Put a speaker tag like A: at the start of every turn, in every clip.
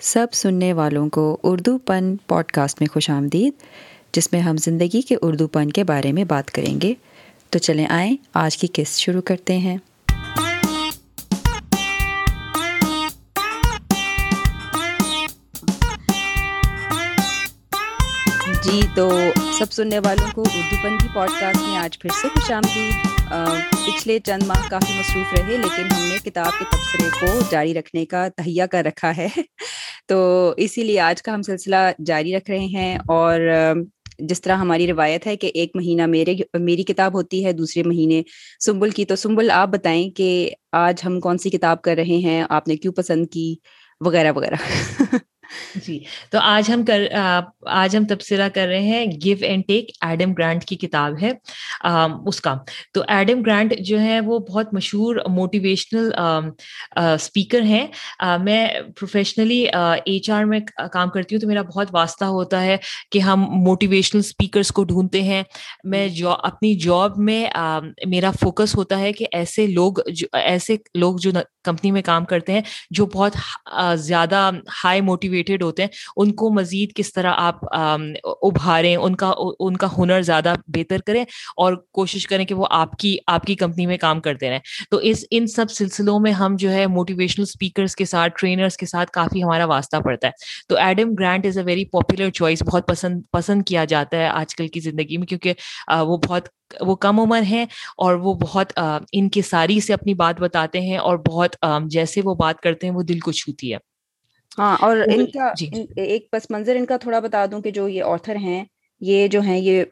A: سب سننے والوں کو اردو پن پوڈ کاسٹ میں خوش آمدید، جس میں ہم زندگی کے اردو پن کے بارے میں بات کریں گے۔ تو چلیں آئیں، آج کی قسط شروع کرتے ہیں۔ جی تو سب سننے والوں کو اردو پن کی پوڈ کاسٹ میں آج پھر سے خوش آمدید۔ پچھلے چند ماہ کافی مصروف رہے، لیکن ہم نے کتاب کے تبصرے کو جاری رکھنے کا تہیا کر رکھا ہے۔ تو اسی لیے آج کا ہم سلسلہ جاری رکھ رہے ہیں، اور جس طرح ہماری روایت ہے کہ ایک مہینہ میرے، میری کتاب ہوتی ہے، دوسرے مہینے سنبل کی، تو سنبل، آپ بتائیں کہ آج ہم کون سی کتاب کر رہے ہیں؟ آپ نے کیوں پسند کی؟ وغیرہ وغیرہ۔
B: جی تو آج ہم کر آج ہم تبصرہ کر رہے ہیں give and take Adam Grant کی کتاب ہے اس کا۔ تو ایڈم گرانٹ جو ہے وہ بہت مشہور موٹیویشنل اسپیکر ہیں۔ میں پروفیشنلی ایچ آر میں کام کرتی ہوں تو میرا بہت واسطہ ہوتا ہے کہ ہم موٹیویشنل اسپیکرس کو ڈھونڈتے ہیں۔ میں جو اپنی جاب میں میرا فوکس ہوتا ہے کہ ایسے لوگ ایسے لوگ جو کمپنی میں کام کرتے ہیں جو بہت زیادہ ہائی موٹیویٹیڈ ہوتے ہیں، ان کو مزید کس طرح آپ ابھاریں، ان کا ان کا ہنر زیادہ بہتر کریں اور کوشش کریں کہ وہ آپ کی آپ کی کمپنی میں کام کرتے رہیں۔ تو اس، ان سب سلسلوں میں ہم جو ہے موٹیویشنل اسپیکرس کے ساتھ ٹرینرس کے ساتھ کافی ہمارا واسطہ پڑتا ہے۔ تو Adam Grant is a very popular choice بہت پسند پسند کیا جاتا ہے آج کل کی زندگی میں، کیونکہ وہ بہت، وہ کم عمر ہیں اور وہ بہت ان کی ساری سے اپنی بات بتاتے ہیں اور بہت جیسے وہ بات کرتے ہیں وہ دل کو چھوتی ہے۔
A: ہاں اور ان کا جی۔ ایک پس منظر ان کا تھوڑا بتا دوں کہ جو یہ آتھر ہیں یہ جو ہیں یہ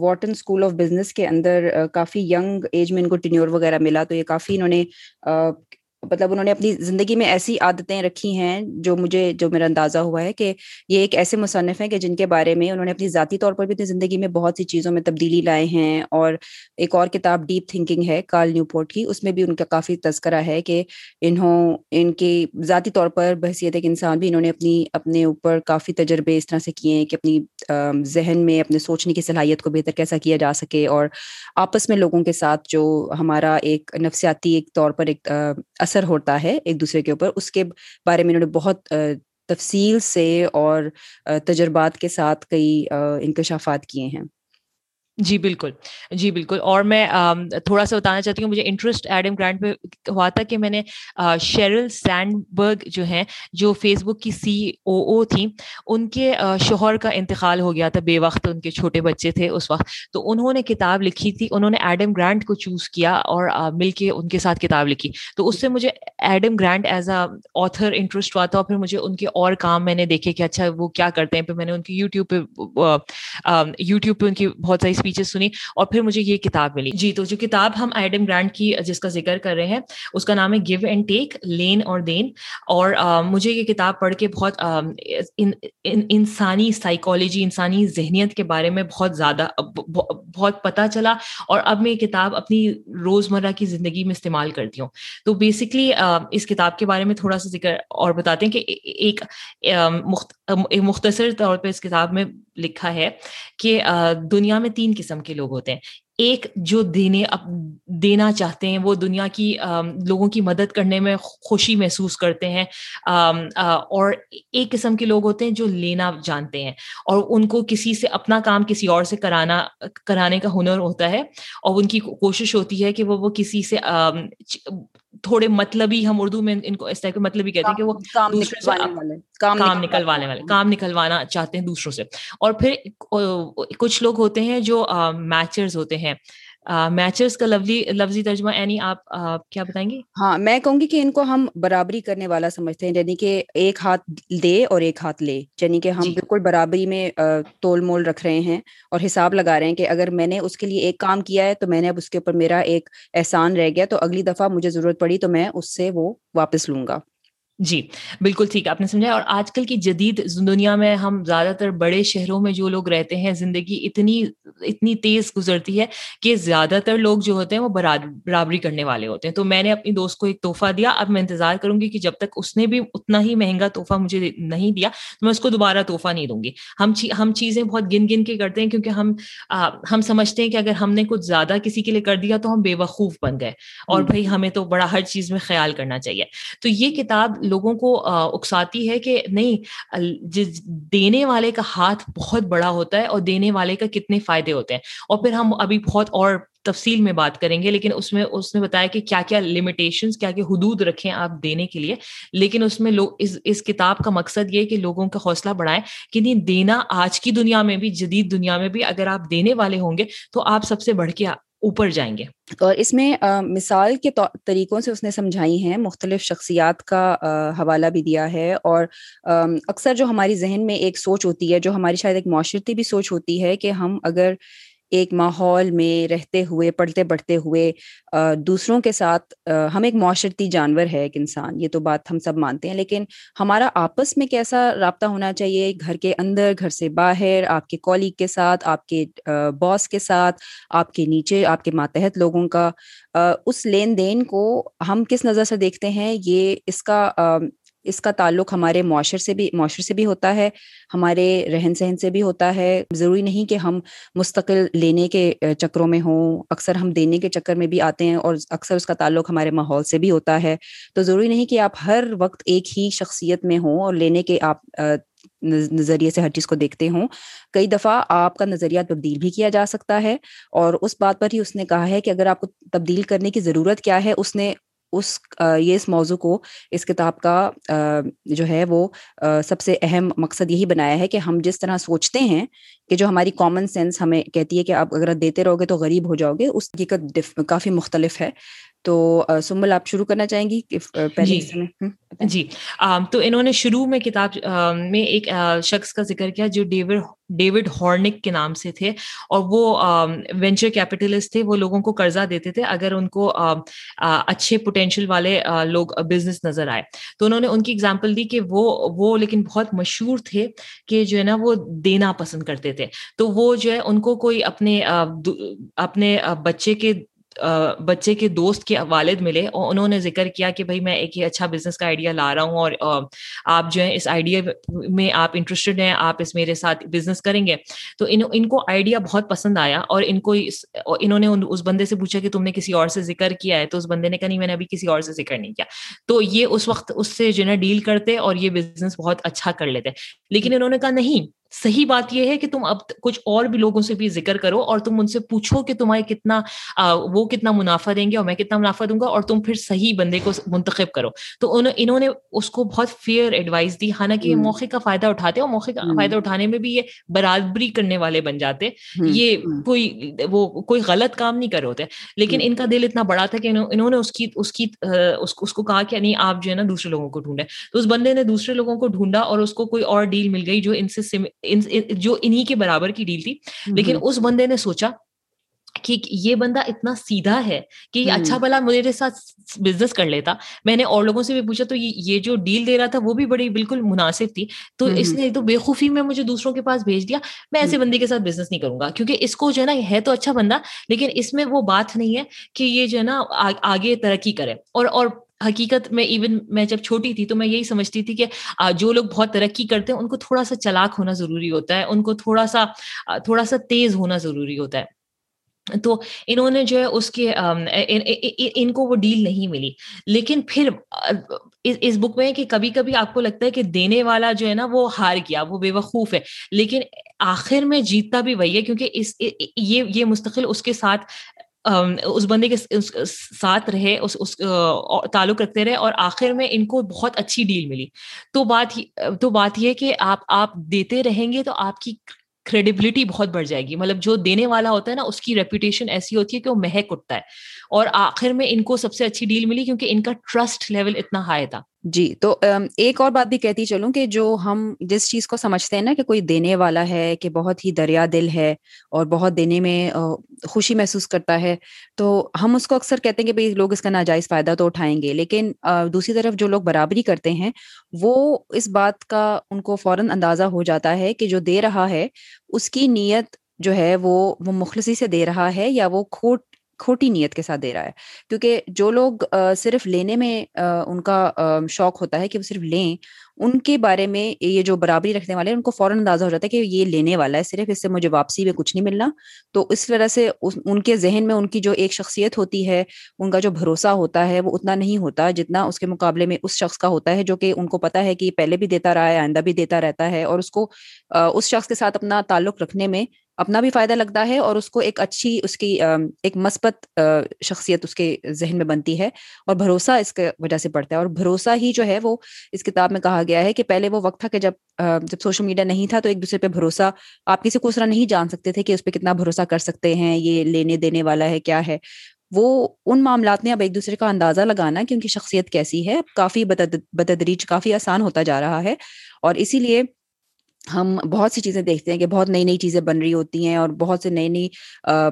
A: واٹن اسکول آف بزنس کے اندر کافی ینگ ایج میں ان کو ٹینیور وغیرہ ملا تو یہ کافی انہوں نے مطلب انہوں نے اپنی زندگی میں ایسی عادتیں رکھی ہیں جو مجھے، جو میرا اندازہ ہوا ہے کہ یہ ایک ایسے مصنف ہیں کہ جن کے بارے میں انہوں نے اپنی ذاتی طور پر بھی اپنی زندگی میں بہت سی چیزوں میں تبدیلی لائے ہیں اور ایک اور کتاب ڈیپ تھنکنگ ہے کال نیو پورٹ کی، اس میں بھی ان کا کافی تذکرہ ہے کہ انہوں، ان کی ذاتی طور پر بحثیت ایک انسان بھی انہوں نے اپنی، اپنے اوپر کافی تجربے اس طرح سے کیے ہیں کہ اپنی ذہن میں، اپنے سوچنے کی صلاحیت کو بہتر کیسا کیا جا سکے اور آپس میں لوگوں کے ساتھ جو ہمارا ایک نفسیاتی ایک طور پر ایک اثر ہوتا ہے ایک دوسرے کے اوپر، اس کے بارے میں انہوں نے بہت تفصیل سے اور تجربات کے ساتھ کئی انکشافات کیے ہیں۔
B: جی بالکل جی بالکل، اور میں تھوڑا سا بتانا چاہتی ہوں، مجھے انٹرسٹ ایڈم گرانٹ پہ ہوا تھا کہ میں نے شیرل سینڈ برگ جو ہیں، جو فیس بک کی سی او او تھیں، ان کے شوہر کا انتقال ہو گیا تھا بے وقت، ان کے چھوٹے بچے تھے اس وقت، تو انہوں نے کتاب لکھی تھی، انہوں نے ایڈم گرانٹ کو چوز کیا اور مل کے ان کے ساتھ کتاب لکھی، تو اس سے مجھے Adam Grant as a author interest ہوا تھا اور پھر مجھے ان کے اور کام میں نے دیکھے کہ اچھا وہ کیا کرتے ہیں، پھر میں نے ان کی یوٹیوب پہ یوٹیوب پہ ان کی بہت ساری اسپیچز سنی اور پھر مجھے یہ کتاب ملی۔ جی تو جو کتاب ہم ایڈم گرانڈ کی جس کا ذکر کر رہے ہیں، اس کا نام ہے گیو اینڈ ٹیک لین اور دین اور مجھے یہ کتاب پڑھ کے بہت انسانی سائیکالوجی انسانی ذہنیت کے بارے میں بہت زیادہ بہت پتہ چلا۔ اور اب میں یہ کتاب اپنی روزمرہ کی زندگی میں استعمال کرتی ہوں۔ تو بیسکلی اس کتاب کے بارے میں تھوڑا سا ذکر اور بتاتے ہیں کہ ایک مختصر طور پہ اس کتاب میں لکھا ہے کہ دنیا میں تین قسم کے لوگ ہوتے ہیں۔ ایک جو دینے دینا چاہتے ہیں، وہ دنیا کی لوگوں کی مدد کرنے میں خوشی محسوس کرتے ہیں۔ اور ایک قسم کے لوگ ہوتے ہیں جو لینا جانتے ہیں۔ اور ان کو کسی سے، اپنا کام کسی اور سے کرانا، کرانے کا ہنر ہوتا ہے اور ان کی کوشش ہوتی ہے کہ وہ وہ کسی سے تھوڑے مطلبی ہم اردو میں ان کو اس طرح کے مطلب ہی کہتے ہیں کہ وہ کام نکلوانے والے کام نکلوانا چاہتے ہیں دوسروں سے۔ اور پھر کچھ لوگ ہوتے ہیں جو میچرز ہوتے ہیں۔ میچرز کا لفظی لفظی ترجمہ یعنی آپ کیا بتائیں گے؟
A: ہاں میں کہوں گی کہ ان کو ہم برابری کرنے والا سمجھتے ہیں یعنی کہ ایک ہاتھ دے اور ایک ہاتھ لے یعنی کہ ہم بالکل برابری میں تول مول رکھ رہے ہیں اور حساب لگا رہے ہیں کہ اگر میں نے اس کے لیے ایک کام کیا ہے تو میں نے اب اس کے اوپر میرا ایک احسان رہ گیا تو اگلی دفعہ مجھے ضرورت پڑی تو میں اس سے وہ واپس لوں گا۔
B: جی بالکل ٹھیک آپ نے سمجھا اور آج کل کی جدید دنیا میں ہم زیادہ تر بڑے شہروں میں جو لوگ رہتے ہیں زندگی اتنی اتنی تیز گزرتی ہے کہ زیادہ تر لوگ جو ہوتے ہیں وہ برابری کرنے والے ہوتے ہیں۔ تو میں نے اپنی دوست کو ایک تحفہ دیا۔ اب میں انتظار کروں گی کہ جب تک اس نے بھی اتنا ہی مہنگا تحفہ مجھے نہیں دیا تو میں اس کو دوبارہ تحفہ نہیں دوں گی۔ ہم ہم چیزیں بہت گن گن کے کرتے ہیں کیونکہ ہم ہم سمجھتے ہیں کہ اگر ہم نے کچھ زیادہ کسی کے لیے کر دیا تو ہم بے وقوف بن گئے۔ اور بھائی ہمیں تو بڑا ہر چیز میں خیال کرنا چاہیے۔ تو یہ کتاب لوگوں کو اکساتی ہے کہ نہیں دینے والے کا ہاتھ بہت بڑا ہوتا ہے اور دینے والے کا کتنے فائدے ہوتے ہیں۔ اور پھر ہم ابھی بہت اور تفصیل میں بات کریں گے، لیکن اس میں، اس نے بتایا کہ کیا کیا لمیٹیشنس کیا کیا حدود رکھیں آپ دینے کے لیے۔ لیکن اس میں لوگ، اس اس کتاب کا مقصد یہ کہ لوگوں کا حوصلہ بڑھائیں کہ نہیں، دینا آج کی دنیا میں بھی، جدید دنیا میں بھی اگر آپ دینے والے ہوں گے تو آپ سب سے بڑھ کے اوپر جائیں گے۔
A: اور اس میں مثال کے طریقوں سے اس نے سمجھائی ہیں، مختلف شخصیات کا حوالہ بھی دیا ہے اور اکثر جو ہماری ذہن میں ایک سوچ ہوتی ہے، جو ہماری شاید ایک معاشرتی بھی سوچ ہوتی ہے کہ ہم اگر ایک ماحول میں رہتے ہوئے پڑھتے بڑھتے ہوئے دوسروں کے ساتھ ہم ایک معاشرتی جانور ہے ایک انسان، یہ تو بات ہم سب مانتے ہیں، لیکن ہمارا آپس میں کیسا رابطہ ہونا چاہیے؟ گھر کے اندر، گھر سے باہر، آپ کے کولیگ کے ساتھ، آپ کے باس کے ساتھ، آپ کے نیچے، آپ کے ماتحت لوگوں کا اس لین دین کو ہم کس نظر سے دیکھتے ہیں؟ یہ اس کا اس کا تعلق ہمارے معاشر سے بھی معاشر سے بھی ہوتا ہے، ہمارے رہن سہن سے بھی ہوتا ہے۔ ضروری نہیں کہ ہم مستقل لینے کے چکروں میں ہوں۔ اکثر ہم دینے کے چکر میں بھی آتے ہیں اور اکثر اس کا تعلق ہمارے ماحول سے بھی ہوتا ہے۔ تو ضروری نہیں کہ آپ ہر وقت ایک ہی شخصیت میں ہوں اور لینے کے آپ نظریے سے ہر چیز کو دیکھتے ہوں۔ کئی دفعہ آپ کا نظریہ تبدیل بھی کیا جا سکتا ہے اور اس بات پر ہی اس نے کہا ہے کہ اگر آپ کو تبدیل کرنے کی ضرورت کیا ہے، اس نے اس یہ اس موضوع کو، اس کتاب کا جو ہے وہ سب سے اہم مقصد یہی بنایا ہے کہ ہم جس طرح سوچتے ہیں کہ جو ہماری کامن سینس ہمیں کہتی ہے کہ آپ اگر دیتے رہو گے تو غریب ہو جاؤ گے، اس حقیقت کافی مختلف ہے۔ تو سمبل آپ شروع کرنا چاہیں گی
B: جی۔ جی۔ تو انہوں نے شروع میں کتاب میں ایک شخص کا ذکر کیا جو ڈیوڈ ڈیوڈ ہارنک کے نام سے تھے اور وہ وینچر کیپٹلسٹ تھے وہ لوگوں کو قرضہ دیتے تھے اگر ان کو اچھے پوٹینشیل والے لوگ بزنس نظر آئے۔ تو انہوں نے ان کی اگزامپل دی کہ وہ وہ لیکن بہت مشہور تھے کہ جو ہے نا وہ دینا پسند کرتے تھے۔ تو وہ جو ہے ان کو کوئی اپنے اپنے بچے کے بچے کے دوست کے والد ملے اور انہوں نے ذکر کیا کہ بھائی میں ایک ہی اچھا بزنس کا آئیڈیا لا رہا ہوں اور آپ جو ہے اس آئیڈیا میں آپ انٹرسٹڈ ہیں آپ اس میرے ساتھ بزنس کریں گے۔ تو ان ان کو آئیڈیا بہت پسند آیا اور ان کو انہوں نے اس بندے سے پوچھا کہ تم نے کسی اور سے ذکر کیا ہے؟ تو اس بندے نے کہا نہیں میں نے ابھی کسی اور سے ذکر نہیں کیا۔ تو یہ اس وقت اس سے جو ہے ڈیل کرتے اور یہ بزنس بہت اچھا کر لیتے۔ لیکن انہوں نے کہا نہیں صحیح بات یہ ہے کہ تم اب کچھ اور بھی لوگوں سے بھی ذکر کرو اور تم ان سے پوچھو کہ تمہیں کتنا وہ کتنا منافع دیں گے اور میں کتنا منافع دوں گا اور تم پھر صحیح بندے کو منتخب کرو۔ تو انہوں نے اس کو بہت فیئر ایڈوائز دی حالانکہ یہ موقع کا فائدہ اٹھاتے اور موقع کا فائدہ اٹھانے میں بھی یہ برابری کرنے والے بن جاتے یہ کوئی وہ کوئی غلط کام نہیں کر ہوتے۔ لیکن ان کا دل اتنا بڑا تھا کہ انہوں نے اس کی اس کی اس کو کہا کہ نہیں آپ جو ہے نا دوسرے لوگوں کو ڈھونڈے تو اس بندے نے دوسرے لوگوں کو ڈھونڈا اور اس کو کوئی اور ڈیل مل گئی جو ان سے جو انہی کے برابر کی ڈیل تھی۔ لیکن اس بندے نے سوچا کہ یہ بندہ اتنا سیدھا ہے کہ اچھا بلا میرے ساتھ بزنس کر لیتا۔ میں نے اور لوگوں سے بھی پوچھا تو یہ جو ڈیل دے رہا تھا وہ بھی بڑی بالکل مناسب تھی۔ تو اس نے تو بے خوفی میں مجھے دوسروں کے پاس بھیج دیا۔ میں ایسے بندے کے ساتھ بزنس نہیں کروں گا۔ کیونکہ اس کو جو ہے نا ہے تو اچھا بندہ لیکن اس میں وہ بات نہیں ہے کہ یہ جو ہے نا آگے ترقی کرے۔ اور اور حقیقت میں ایون میں جب چھوٹی تھی تو میں یہی سمجھتی تھی کہ جو لوگ بہت ترقی کرتے ہیں، ان کو تھوڑا سا چلاک ہونا ضروری ہوتا ہے، ان کو تھوڑا سا تھوڑا سا تیز ہونا ضروری ہوتا ہے۔ تو انہوں نے جو ہے اس کے ان کو وہ ڈیل نہیں ملی۔ لیکن پھر اس بک میں کہ کبھی کبھی آپ کو لگتا ہے کہ دینے والا جو ہے نا وہ ہار گیا، وہ بے وقوف ہے۔ لیکن آخر میں جیتتا بھی وہی ہے کیونکہ اس یہ یہ مستقل اس کے ساتھ اس بندے کے ساتھ رہے، اس اس تعلق رکھتے رہے اور آخر میں ان کو بہت اچھی ڈیل ملی۔ تو بات تو بات یہ کہ آپ آپ دیتے رہیں گے تو آپ کی کریڈیبلٹی بہت بڑھ جائے گی۔ مطلب جو دینے والا ہوتا ہے نا، اس کی ریپوٹیشن ایسی ہوتی ہے کہ وہ مہک اٹھتا ہے۔ اور آخر میں ان کو سب سے اچھی ڈیل ملی کیونکہ ان کا ٹرسٹ لیول اتنا ہائی تھا۔
A: جی تو ایک اور بات بھی کہتی چلوں کہ جو ہم جس چیز کو سمجھتے ہیں نا کہ کوئی دینے والا ہے، کہ بہت ہی دریا دل ہے اور بہت دینے میں خوشی محسوس کرتا ہے، تو ہم اس کو اکثر کہتے ہیں کہ بھائی لوگ اس کا ناجائز فائدہ تو اٹھائیں گے، لیکن دوسری طرف جو لوگ برابری کرتے ہیں، وہ اس بات کا ان کو فوراً اندازہ ہو جاتا ہے کہ جو دے رہا ہے، اس کی نیت جو ہے وہ وہ مخلصی سے دے رہا ہے یا وہ کھوٹ کھوٹی نیت کے ساتھ دے رہا ہے۔ کیونکہ جو لوگ صرف لینے میں ان کا شوق ہوتا ہے کہ وہ صرف لیں، ان کے بارے میں یہ جو برابری رکھنے والے ہیں، ان کو فوراً اندازہ ہو جاتا ہے کہ یہ لینے والا ہے، صرف اس سے مجھے واپسی میں کچھ نہیں ملنا۔ تو اس طرح سے ان کے ذہن میں ان کی جو ایک شخصیت ہوتی ہے، ان کا جو بھروسہ ہوتا ہے، وہ اتنا نہیں ہوتا جتنا اس کے مقابلے میں اس شخص کا ہوتا ہے، جو کہ ان کو پتا ہے کہ پہلے بھی دیتا رہا ہے، آئندہ بھی دیتا رہتا ہے اور اس کو اس شخص کے ساتھ اپنا تعلق رکھنے میں اپنا بھی فائدہ لگتا ہے اور اس کو ایک اچھی، اس کی ایک مثبت شخصیت اس کے ذہن میں بنتی ہے اور بھروسہ اس کے وجہ سے پڑتا ہے اور بھروسہ ہی جو ہے وہ اس کتاب میں کہا گیا ہے کہ پہلے وہ وقت تھا کہ جب جب سوشل میڈیا نہیں تھا تو ایک دوسرے پہ بھروسہ آپ کسی کو اس طرح نہیں جان سکتے تھے کہ اس پہ کتنا بھروسہ کر سکتے ہیں، یہ لینے دینے والا ہے، کیا ہے؟ وہ ان معاملات میں اب ایک دوسرے کا اندازہ لگانا کہ ان کی شخصیت کیسی ہے، کافی بتدریج، کافی آسان ہوتا جا رہا ہے اور اسی لیے ہم بہت سی چیزیں دیکھتے ہیں کہ بہت نئی نئی چیزیں بن رہی ہوتی ہیں اور بہت سے نئی نئی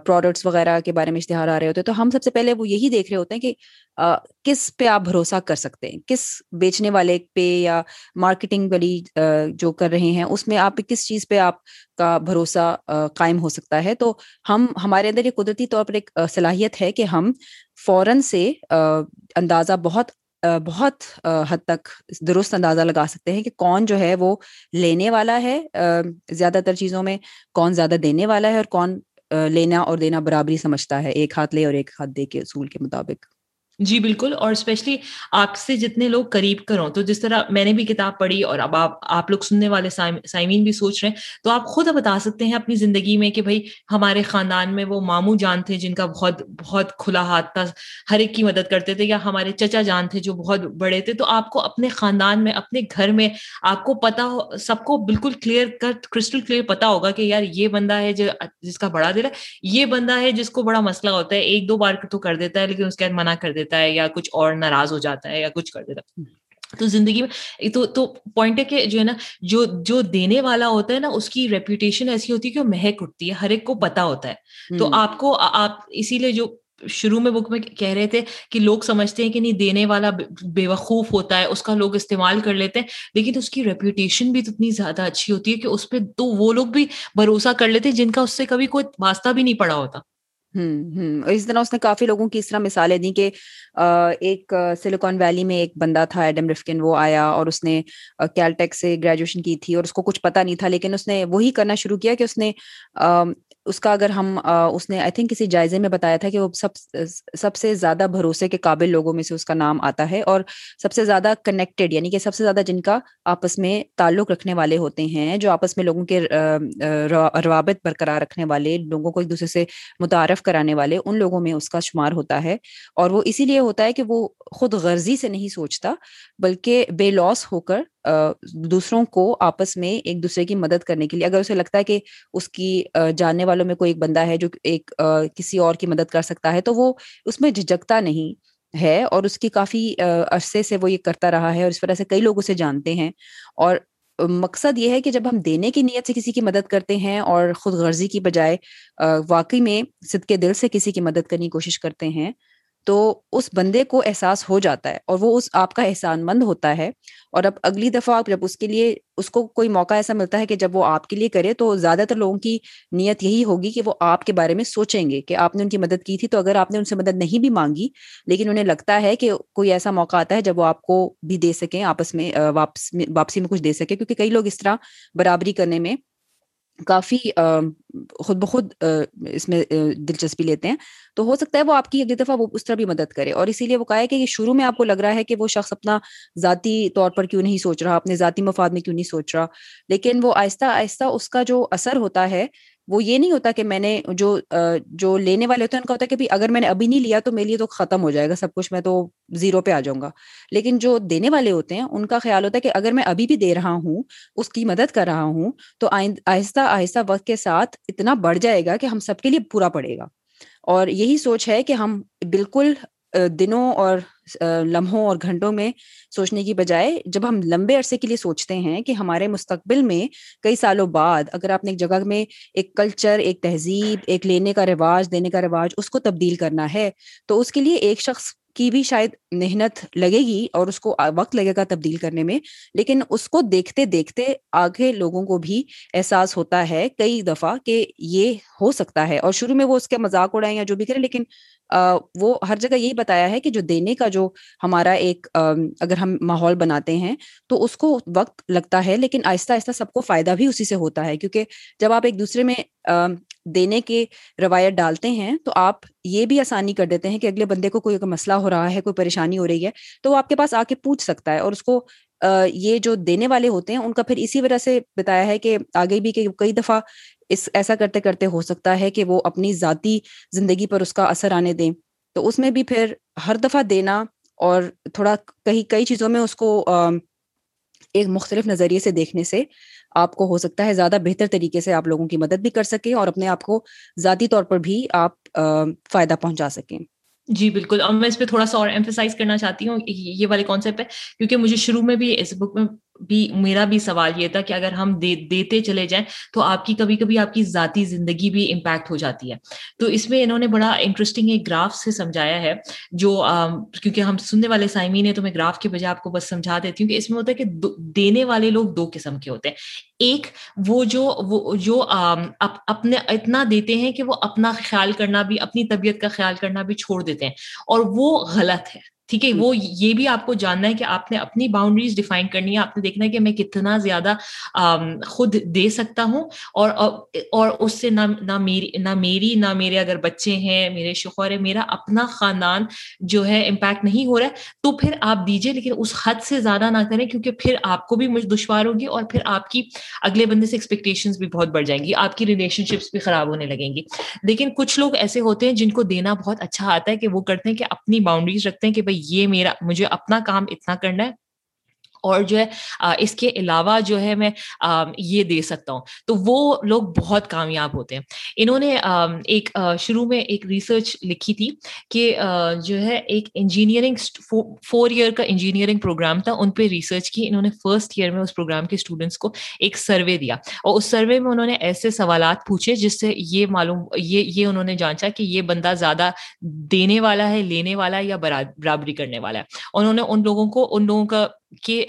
A: پروڈکٹس وغیرہ کے بارے میں اشتہار آ رہے ہوتے ہیں۔ تو ہم سب سے پہلے وہ یہی دیکھ رہے ہوتے ہیں کہ کس پہ آپ بھروسہ کر سکتے ہیں؟ کس بیچنے والے پہ یا مارکیٹنگ والی جو کر رہے ہیں، اس میں آپ کس چیز پہ آپ کا بھروسہ قائم ہو سکتا ہے؟ تو ہم، ہمارے اندر یہ قدرتی طور پر ایک صلاحیت ہے کہ ہم فوراً سے اندازہ بہت بہت حد تک درست اندازہ لگا سکتے ہیں کہ کون جو ہے وہ لینے والا ہے۔ زیادہ تر چیزوں میں کون زیادہ دینے والا ہے اور کون لینا اور دینا برابری سمجھتا ہے، ایک ہاتھ لے اور ایک ہاتھ دے کے، اصول کے مطابق۔
B: جی بالکل، اور اسپیشلی آپ سے جتنے لوگ قریب کروں تو جس طرح میں نے بھی کتاب پڑھی اور اب آپ آپ لوگ سننے والے سائمین بھی سوچ رہے ہیں، تو آپ خود بتا سکتے ہیں اپنی زندگی میں کہ بھائی ہمارے خاندان میں وہ ماموں جان تھے جن کا بہت بہت کھلا ہاتھ تھا، ہر ایک کی مدد کرتے تھے، یا ہمارے چچا جان تھے جو بہت بڑے تھے، تو آپ کو اپنے خاندان میں، اپنے گھر میں آپ کو پتا ہو، سب کو بالکل کلیئر کٹ کرسٹل کلیئر پتا ہوگا کہ یار یہ بندہ ہے جو، جس کا بڑا دل ہے، یہ بندہ ہے جس کو بڑا مسئلہ ہوتا ہے، ایک دو بار تو کر دیتا ہے، لیکن اس کے بعد منع کر دیتا دیتا ہے یا کچھ اور ناراض ہو جاتا ہے یا کچھ کر دیتا ہے۔ تو زندگی میں تو تو پوائنٹ ہے کہ جو ہے نا جو جو دینے والا ہوتا ہے نا اس کی ریپوٹیشن ایسی ہوتی ہے کہ وہ مہک اٹھتی ہے ہر ایک کو پتا ہوتا ہے۔ تو آپ کو آپ اسی لیے جو شروع میں بک میں کہہ رہے تھے کہ لوگ سمجھتے ہیں کہ نہیں دینے والا بے وقوف ہوتا ہے اس کا لوگ استعمال کر لیتے ہیں لیکن اس کی ریپوٹیشن بھی اتنی زیادہ اچھی ہوتی ہے کہ اس پہ تو وہ لوگ بھی بھروسہ کر لیتے ہیں جن کا اس سے کبھی کوئی واسطہ بھی نہیں پڑا ہوتا۔
A: ہوں ہوں اس طرح اس نے کافی لوگوں کی اس طرح مثالیں دیں کہ ایک سلیکون ویلی میں ایک بندہ تھا، ایڈم رفکن، وہ آیا اور اس نے کیلٹیک سے گریجویشن کی تھی اور اس کو کچھ پتا نہیں تھا، لیکن اس نے وہی کرنا شروع کیا کہ اس نے اس کا اگر ہم اس نے آئی تھنک کسی جائزے میں بتایا تھا کہ وہ سب سب سے زیادہ بھروسے کے قابل لوگوں میں سے اس کا نام آتا ہے اور سب سے زیادہ کنیکٹیڈ یعنی کہ سب سے زیادہ جن کا آپس میں تعلق رکھنے والے ہوتے ہیں، جو آپس میں لوگوں کے روابط برقرار رکھنے والے، لوگوں کو ایک دوسرے سے متعارف کرانے والے، ان لوگوں میں اس کا شمار ہوتا ہے اور وہ اسی لیے ہوتا ہے کہ وہ خود غرضی سے نہیں سوچتا، بلکہ بے لوس ہو کر دوسروں کو آپس میں ایک دوسرے کی مدد کرنے کے لیے۔ اگر اسے لگتا ہے کہ اس کی جاننے والوں میں کوئی ایک بندہ ہے جو ایک کسی اور کی مدد کر سکتا ہے، تو وہ اس میں جھجکتا نہیں ہے اور اس کی کافی عرصے سے وہ یہ کرتا رہا ہے اور اس وجہ سے کئی لوگ اسے جانتے ہیں۔ اور مقصد یہ ہے کہ جب ہم دینے کی نیت سے کسی کی مدد کرتے ہیں اور خود غرضی کی بجائے واقعی میں صدقے دل سے کسی کی مدد کرنے کی کوشش کرتے ہیں تو اس بندے کو احساس ہو جاتا ہے اور وہ اس آپ کا احسان مند ہوتا ہے اور اب اگلی دفعہ جب اس کے لیے اس کو کوئی موقع ایسا ملتا ہے کہ جب وہ آپ کے لیے کرے تو زیادہ تر لوگوں کی نیت یہی ہوگی کہ وہ آپ کے بارے میں سوچیں گے کہ آپ نے ان کی مدد کی تھی تو اگر آپ نے ان سے مدد نہیں بھی مانگی لیکن انہیں لگتا ہے کہ کوئی ایسا موقع آتا ہے جب وہ آپ کو بھی دے سکیں، آپس میں واپس واپسی میں کچھ دے سکے کیونکہ کئی لوگ اس طرح برابری کرنے میں کافی خود بخود اس میں دلچسپی لیتے ہیں۔ تو ہو سکتا ہے وہ آپ کی اگلی دفعہ وہ اس طرح بھی مدد کرے۔ اور اسی لیے وہ کہا ہے کہ شروع میں آپ کو لگ رہا ہے کہ وہ شخص اپنا ذاتی طور پر کیوں نہیں سوچ رہا، اپنے ذاتی مفاد میں کیوں نہیں سوچ رہا؟ لیکن وہ آہستہ آہستہ اس کا جو اثر ہوتا ہے وہ یہ نہیں ہوتا کہ میں نے جو جو لینے والے ہوتے ہیں، ان کا ہوتا ہے کہ اگر میں نے ابھی نہیں لیا تو میرے لیے تو ختم ہو جائے گا سب کچھ، میں تو زیرو پہ آ جاؤں گا۔ لیکن جو دینے والے ہوتے ہیں، ان کا خیال ہوتا ہے کہ اگر میں ابھی بھی دے رہا ہوں، اس کی مدد کر رہا ہوں، تو آہستہ آہستہ وقت کے ساتھ اتنا بڑھ جائے گا کہ ہم سب کے لیے پورا پڑے گا۔ اور یہی سوچ ہے کہ ہم بالکل دنوں اور لمحوں اور گھنٹوں میں سوچنے کی بجائے جب ہم لمبے عرصے کے لیے سوچتے ہیں کہ ہمارے مستقبل میں کئی سالوں بعد اگر آپ نے ایک جگہ میں ایک کلچر ایک تہذیب، ایک لینے کا رواج، دینے کا رواج اس کو تبدیل کرنا ہے، تو اس کے لیے ایک شخص کی بھی شاید محنت لگے گی اور اس کو وقت لگے گا تبدیل کرنے میں، لیکن اس کو دیکھتے دیکھتے آگے لوگوں کو بھی احساس ہوتا ہے کئی دفعہ کہ یہ ہو سکتا ہے اور شروع میں وہ اس کے مذاق اڑائیں یا جو بھی کریں، لیکن وہ ہر جگہ یہی بتایا ہے کہ جو دینے کا جو ہمارا ایک اگر ہم ماحول بناتے ہیں تو اس کو وقت لگتا ہے، لیکن آہستہ آہستہ سب کو فائدہ بھی اسی سے ہوتا ہے، کیونکہ جب آپ ایک دوسرے میں دینے کے روایت ڈالتے ہیں تو آپ یہ بھی آسانی کر دیتے ہیں کہ اگلے بندے کو کوئی مسئلہ ہو رہا ہے، کوئی پریشانی ہو رہی ہے، تو وہ آپ کے پاس آ کے پوچھ سکتا ہے اور اس کو یہ جو دینے والے ہوتے ہیں، ان کا پھر اسی وجہ سے بتایا ہے کہ آگے بھی کہ کئی دفعہ اس، ایسا کرتے کرتے ہو سکتا ہے کہ وہ اپنی ذاتی زندگی پر اس کا اثر آنے دیں۔ تو اس میں بھی پھر ہر دفعہ دینا اور تھوڑا کئی کئی چیزوں میں اس کو ایک مختلف نظریے سے دیکھنے سے آپ کو ہو سکتا ہے زیادہ بہتر طریقے سے آپ لوگوں کی مدد بھی کر سکیں اور اپنے آپ کو ذاتی طور پر بھی آپ فائدہ پہنچا سکیں۔
B: جی بالکل، اور میں اس پہ تھوڑا سا اور ایمفیسائز کرنا چاہتی ہوں، یہ والے کانسیپٹ ہے، کیونکہ مجھے شروع میں بھی اس بک میں بھی میرا بھی سوال یہ تھا کہ اگر ہم دے, دیتے چلے جائیں تو آپ کی کبھی کبھی آپ کی ذاتی زندگی بھی امپیکٹ ہو جاتی ہے۔ تو اس میں انہوں نے بڑا انٹرسٹنگ ایک گراف سے سمجھایا ہے جو کیونکہ ہم سننے والے سائمین ہیں تو میں گراف کے بجائے آپ کو بس سمجھا دیتی ہوں کہ اس میں ہوتا ہے کہ دینے والے لوگ دو قسم کے ہوتے ہیں۔ ایک وہ جو وہ جو اپنے اتنا دیتے ہیں کہ وہ اپنا خیال کرنا بھی اپنی طبیعت کا خیال کرنا بھی چھوڑ دیتے ہیں اور وہ غلط ہے۔ ٹھیک ہے وہ یہ بھی آپ کو جاننا ہے کہ آپ نے اپنی باؤنڈریز ڈیفائن کرنی ہے۔ آپ نے دیکھنا ہے کہ میں کتنا زیادہ خود دے سکتا ہوں اور اور اس سے نہ نہ میری نہ میری نہ میرے اگر بچے ہیں میرے شوہر ہے میرا اپنا خاندان جو ہے امپیکٹ نہیں ہو رہا ہے تو پھر آپ دیجیے لیکن اس حد سے زیادہ نہ کریں کیونکہ پھر آپ کو بھی مجھ دشوار ہوگی اور پھر آپ کی اگلے بندے سے ایکسپیکٹیشن بھی بہت بڑھ جائیں گی آپ کی ریلیشن شپس بھی خراب ہونے لگیں گی۔ لیکن کچھ لوگ ایسے ہوتے ہیں جن کو دینا بہت اچھا آتا ہے کہ وہ کرتے ہیں کہ اپنی باؤنڈریز رکھتے ہیں کہ بھائی یہ میرا مجھے اپنا کام اتنا کرنا ہے اور جو ہے اس کے علاوہ جو ہے میں یہ دے سکتا ہوں۔ تو وہ لوگ بہت کامیاب ہوتے ہیں۔ انہوں نے ایک شروع میں ایک ریسرچ لکھی تھی کہ جو ہے ایک انجینئرنگ فور ایئر کا انجینئرنگ پروگرام تھا۔ ان پہ ریسرچ کی، انہوں نے فرسٹ ایئر میں اس پروگرام کے اسٹوڈنٹس کو ایک سروے دیا۔ اور اس سروے میں انہوں نے ایسے سوالات پوچھے جس سے یہ معلوم، یہ یہ انہوں نے جانچا کہ یہ بندہ زیادہ دینے والا ہے، لینے والا ہے یا برابری کرنے والا ہے۔ انہوں نے ان لوگوں کو، ان لوگوں کا کہ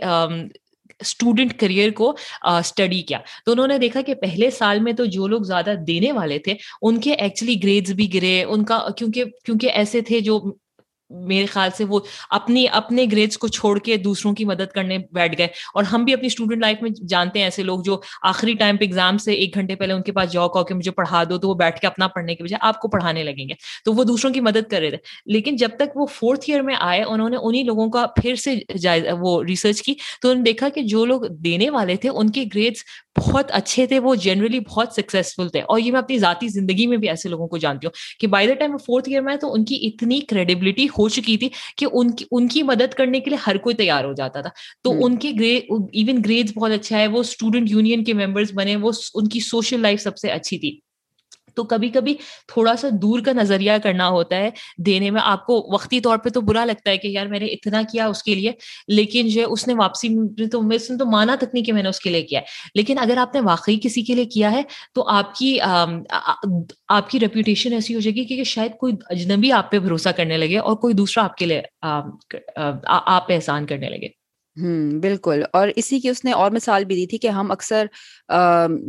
B: اسٹوڈنٹ کریئر کو اسٹڈی کیا۔ تو انہوں نے دیکھا کہ پہلے سال میں تو جو لوگ زیادہ دینے والے تھے، ان کے ایکچولی گریڈز بھی گرے، ان کا، کیونکہ کیونکہ ایسے تھے جو میرے خیال سے وہ اپنی، اپنے گریڈس کو چھوڑ کے دوسروں کی مدد کرنے بیٹھ گئے۔ اور ہم بھی اپنی اسٹوڈنٹ لائف میں جانتے ہیں ایسے لوگ جو آخری ٹائم پہ ایگزام سے ایک گھنٹے پہلے ان کے پاس جاؤ کہ مجھے پڑھا دو، تو وہ بیٹھ کے اپنا پڑھنے کے بجائے آپ کو پڑھانے لگیں گے۔ تو وہ دوسروں کی مدد کر رہے تھے۔ لیکن جب تک وہ فورتھ ایئر میں آئے، انہوں نے انہیں لوگوں کا پھر سے وہ ریسرچ کی تو انہوں نے دیکھا کہ جو لوگ دینے والے تھے، ان کے گریڈس بہت اچھے تھے وہ جنرلی بہت سکسیزفل تھے۔ اور یہ میں اپنی ذاتی زندگی میں بھی ایسے لوگوں کو جانتی ہوں کہ by the time fourth year میں تو ان کی اتنی کریڈیبلٹی ہو چکی تھی کہ ان کی ان کی مدد کرنے کے لیے ہر کوئی تیار ہو جاتا تھا۔ تو ان کے ایون گریڈ بہت اچھا ہے وہ اسٹوڈنٹ یونین کے ممبرس بنے وہ ان کی سوشل لائف سب سے اچھی تھی۔ تو کبھی کبھی تھوڑا سا دور کا نظریہ کرنا ہوتا ہے دینے میں۔ آپ کو وقتی طور پہ تو برا لگتا ہے کہ یار میں نے اتنا کیا اس کے لیے، لیکن جو اس نے واپسی تو میں تو مانا تک نہیں کہ میں نے اس کے لیے کیا ہے۔ لیکن اگر آپ نے واقعی کسی کے لیے کیا ہے تو آپ کی آپ کی ریپوٹیشن ایسی ہو جائے گی کہ شاید کوئی اجنبی آپ پہ بھروسہ کرنے لگے اور کوئی دوسرا آپ کے لیے آپ پہ احسان کرنے لگے۔
A: ہوں بالکل۔ اور اسی کی اس نے اور مثال بھی دی تھی کہ ہم اکثر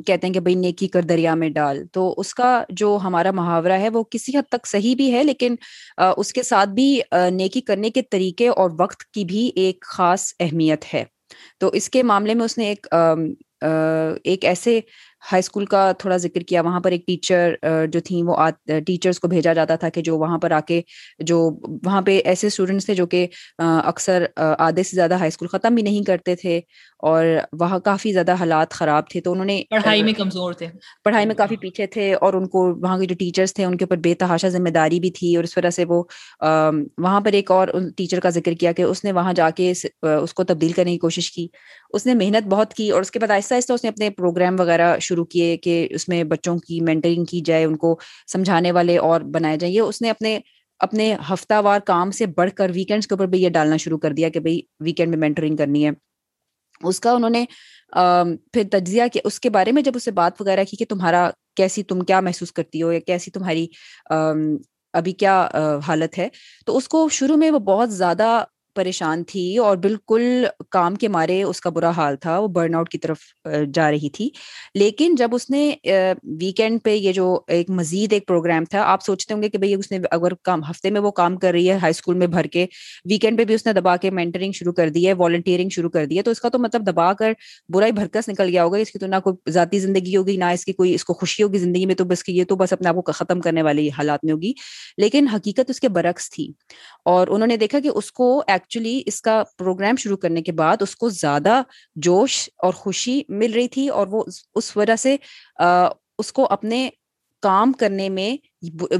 A: کہتے ہیں کہ بھائی نیکی کر دریا میں ڈال۔ تو اس کا جو ہمارا محاورہ ہے وہ کسی حد تک صحیح بھی ہے، لیکن اس کے ساتھ بھی نیکی کرنے کے طریقے اور وقت کی بھی ایک خاص اہمیت ہے۔ تو اس کے معاملے میں اس نے ایک ایک ایسے ہائی اسکول کا تھوڑا ذکر کیا وہاں پر ایک ٹیچر جو تھیں وہ ٹیچرس کو بھیجا جاتا تھا کہ جو وہاں پر آ کے جو وہاں پہ ایسے اسٹوڈنٹس تھے جو کہ اکثر آدھے سے زیادہ ہائی اسکول ختم بھی نہیں کرتے تھے اور وہاں کافی زیادہ حالات خراب تھے تو انہوں نے
B: پڑھائی میں کمزور تھے۔
A: پڑھائی میں کافی پیچھے تھے اور ان کو وہاں کے جو ٹیچرس تھے ان کے اوپر بے تحاشا ذمہ داری بھی تھی اور اس وجہ سے وہ وہاں پر ایک اور ٹیچر کا ذکر کیا کہ اس نے وہاں جا کے اس کو تبدیل کرنے کی کوشش کی۔ اس نے محنت بہت کی اور اس کے بعد آہستہ آہستہ اس نے اپنے پروگرام وغیرہ شروع کیے کہ اس میں بچوں کی مینٹرنگ کی جائے، ان کو سمجھانے والے اور بنائے جائیں۔ یہ اس نے اپنے اپنے ہفتہ وار کام سے بڑھ کر ویکینڈس کے اوپر بھی یہ ڈالنا شروع کر دیا کہ بھائی ویکینڈ میں مینٹرنگ کرنی ہے۔ اس کا انہوں نے پھر تجزیہ کیا۔ اس کے بارے میں جب اسے بات وغیرہ کی کہ تمہارا کیسی، تم کیا محسوس کرتی ہو یا کیسی تمہاری ابھی کیا حالت ہے، تو اس کو شروع میں وہ بہت زیادہ پریشان تھی اور بالکل کام کے مارے اس کا برا حال تھا، وہ برن آؤٹ کی طرف جا رہی تھی۔ لیکن جب اس نے ویکینڈ پہ یہ جو ایک مزید ایک پروگرام تھا، آپ سوچتے ہوں گے کہ بھائی اس نے اگر کام، ہفتے میں وہ کام کر رہی ہے ہائی اسکول میں بھر کے ویکینڈ پہ بھی اس نے دبا کے مینٹرنگ شروع کر دی ہے والنٹیئرنگ شروع کر دی ہے، تو اس کا تو مطلب دبا کر برا ہی بھرکس نکل گیا ہوگا، اس کی تو نہ کوئی ذاتی زندگی ہوگی، نہ اس کی کوئی، اس کو خوشی ہوگی زندگی میں تو بس یہ تو بس اپنے آپ کو ختم کرنے والی حالات میں ہوگی۔ لیکن حقیقت اس کے برعکس تھی۔ اور انہوں نے دیکھا کہ اس کو ایکچولی اس کا پروگرام شروع کرنے کے بعد اس کو زیادہ جوش اور خوشی مل رہی تھی اور وہ اس وجہ سے اس کو اپنے کام کرنے میں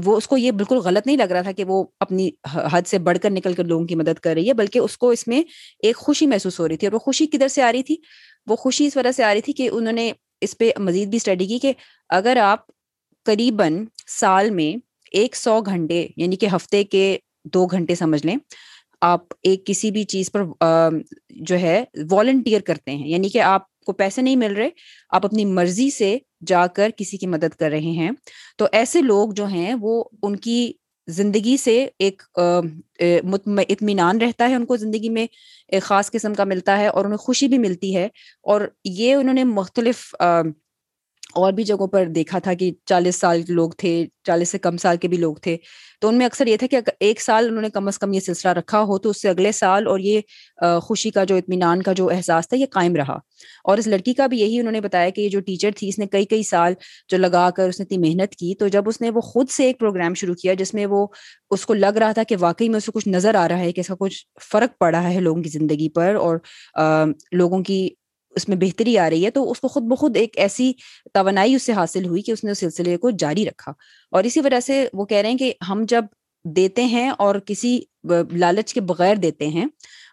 A: وہ، اس کو یہ بالکل غلط نہیں لگ رہا تھا کہ وہ اپنی حد سے بڑھ کر نکل کر لوگوں کی مدد کر رہی ہے، بلکہ اس کو اس میں ایک خوشی محسوس ہو رہی تھی اور وہ خوشی کدھر سے آ رہی تھی؟ وہ خوشی اس وجہ سے آ رہی تھی کہ انہوں نے اس پہ مزید بھی اسٹڈی کی کہ اگر آپ قریباً سال میں ایک سو گھنٹے یعنی کہ ہفتے کے دو گھنٹے سمجھ لیں آپ ایک کسی بھی چیز پر جو ہے والنٹیئر کرتے ہیں۔ یعنی کہ آپ کو پیسے نہیں مل رہے، آپ اپنی مرضی سے جا کر کسی کی مدد کر رہے ہیں۔ تو ایسے لوگ جو ہیں، وہ ان کی زندگی سے ایک اطمینان رہتا ہے۔ ان کو زندگی میں ایک خاص قسم کا ملتا ہے اور انہیں خوشی بھی ملتی ہے۔ اور یہ انہوں نے مختلف اور بھی جگہوں پر دیکھا تھا کہ چالیس سال لوگ تھے، چالیس سے کم سال کے بھی لوگ تھے۔ تو ان میں اکثر یہ تھا کہ ایک سال انہوں نے کم از کم یہ سلسلہ رکھا ہو تو اس سے اگلے سال اور یہ خوشی کا جو اطمینان کا جو احساس تھا یہ قائم رہا۔ اور اس لڑکی کا بھی یہی انہوں نے بتایا کہ یہ جو ٹیچر تھی، اس نے کئی کئی سال جو لگا کر اس نے اتنی محنت کی۔ تو جب اس نے وہ خود سے ایک پروگرام شروع کیا جس میں وہ اس کو لگ رہا تھا کہ واقعی میں اس کو کچھ نظر آ رہا ہے، کہ اس کا کچھ فرق پڑا ہے لوگوں کی زندگی پر اور لوگوں کی اس میں بہتری آ رہی ہے، تو اس کو خود بخود ایک ایسی توانائی اس سے حاصل ہوئی کہ اس نے اس سلسلے کو جاری رکھا۔ اور اسی وجہ سے وہ کہہ رہے ہیں کہ ہم جب دیتے ہیں اور کسی لالچ کے بغیر دیتے ہیں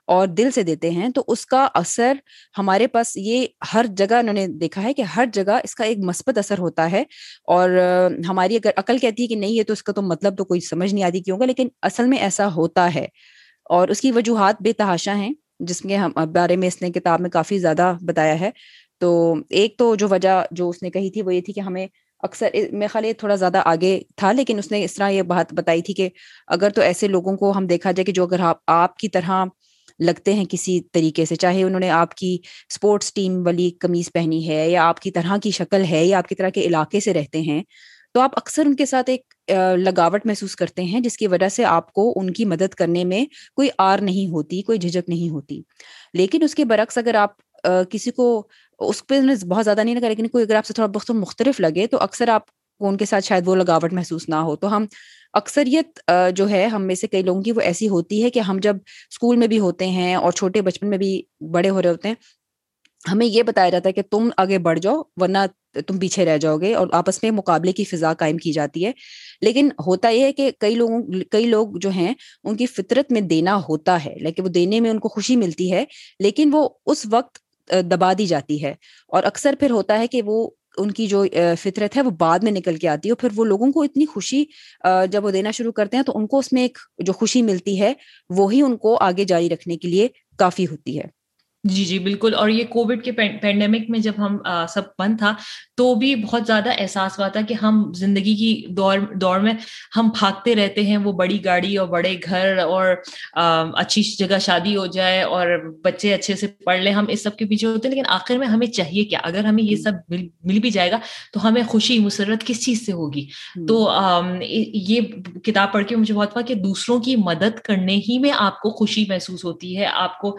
A: اور دل سے دیتے ہیں، تو اس کا اثر ہمارے پاس یہ ہر جگہ انہوں نے دیکھا ہے کہ ہر جگہ اس کا ایک مثبت اثر ہوتا ہے۔ اور ہماری اگر عقل کہتی ہے کہ نہیں ہے تو اس کا تو مطلب تو کوئی سمجھ نہیں آتی کیوں گا، لیکن اصل میں ایسا ہوتا ہے۔ اور اس کی وجوہات بے تحاشا ہیں۔ جس کے ہم بارے میں اس نے کتاب میں کافی زیادہ بتایا ہے۔ تو ایک تو جو وجہ جو اس نے کہی تھی وہ یہ تھی کہ ہمیں اکثر میں خیال یہ تھوڑا زیادہ آگے تھا، لیکن اس نے اس طرح یہ بات بتائی تھی کہ اگر تو ایسے لوگوں کو ہم دیکھا جائے کہ جو اگر ہاں آپ کی طرح لگتے ہیں کسی طریقے سے، چاہے انہوں نے آپ کی اسپورٹس ٹیم والی قمیض پہنی ہے یا آپ کی طرح کی شکل ہے یا آپ کی طرح کے علاقے سے رہتے ہیں تو آپ اکثر ان کے ساتھ ایک لگاوٹ محسوس کرتے ہیں جس کی وجہ سے آپ کو ان کی مدد کرنے میں کوئی آر نہیں ہوتی، کوئی جھجک نہیں ہوتی۔ لیکن اس کے برعکس اگر آپ کسی کو اس پہ بہت زیادہ نہیں لگا، لیکن کوئی اگر آپ سے تھوڑا بہت مختلف لگے تو اکثر آپ کو ان کے ساتھ شاید وہ لگاوٹ محسوس نہ ہو۔ تو ہم اکثریت جو ہے ہم میں سے کئی لوگوں کی وہ ایسی ہوتی ہے کہ ہم جب اسکول میں بھی ہوتے ہیں اور چھوٹے بچپن میں بھی بڑے ہو رہے ہوتے ہیں ہمیں یہ بتایا جاتا ہے کہ تم آگے بڑھ جاؤ، ورنہ تم پیچھے رہ جاؤ گے اور آپس میں مقابلے کی فضا قائم کی جاتی ہے۔ لیکن ہوتا یہ ہے کہ کئی لوگوں، کئی لوگ جو ہیں، ان کی فطرت میں دینا ہوتا ہے لیکن وہ دینے میں ان کو خوشی ملتی ہے، لیکن وہ اس وقت دبا دی جاتی ہے۔ اور اکثر پھر ہوتا ہے کہ وہ ان کی جو فطرت ہے، وہ بعد میں نکل کے آتی ہے اور پھر وہ لوگوں کو اتنی خوشی جب وہ دینا شروع کرتے ہیں تو ان کو اس میں ایک جو خوشی ملتی ہے وہی ان کو آگے جاری رکھنے کے لیے کافی ہوتی ہے۔
B: جی جی بالکل۔ اور یہ کووڈ کے پینڈیمک میں جب ہم سب بند تھا تو بھی بہت زیادہ احساس ہوا تھا کہ ہم زندگی کی دور دور میں ہم بھاگتے رہتے ہیں وہ بڑی گاڑی اور بڑے گھر اور اچھی جگہ شادی ہو جائے اور بچے اچھے سے پڑھ لیں ہم اس سب کے پیچھے ہوتے ہیں لیکن آخر میں ہمیں چاہیے کیا؟ اگر ہمیں یہ سب مل بھی جائے گا تو ہمیں خوشی مسرت کس چیز سے ہوگی؟ تو یہ کتاب پڑھ کے مجھے بہت ہوا کہ دوسروں کی مدد کرنے ہی میں آپ کو خوشی محسوس ہوتی ہے آپ کو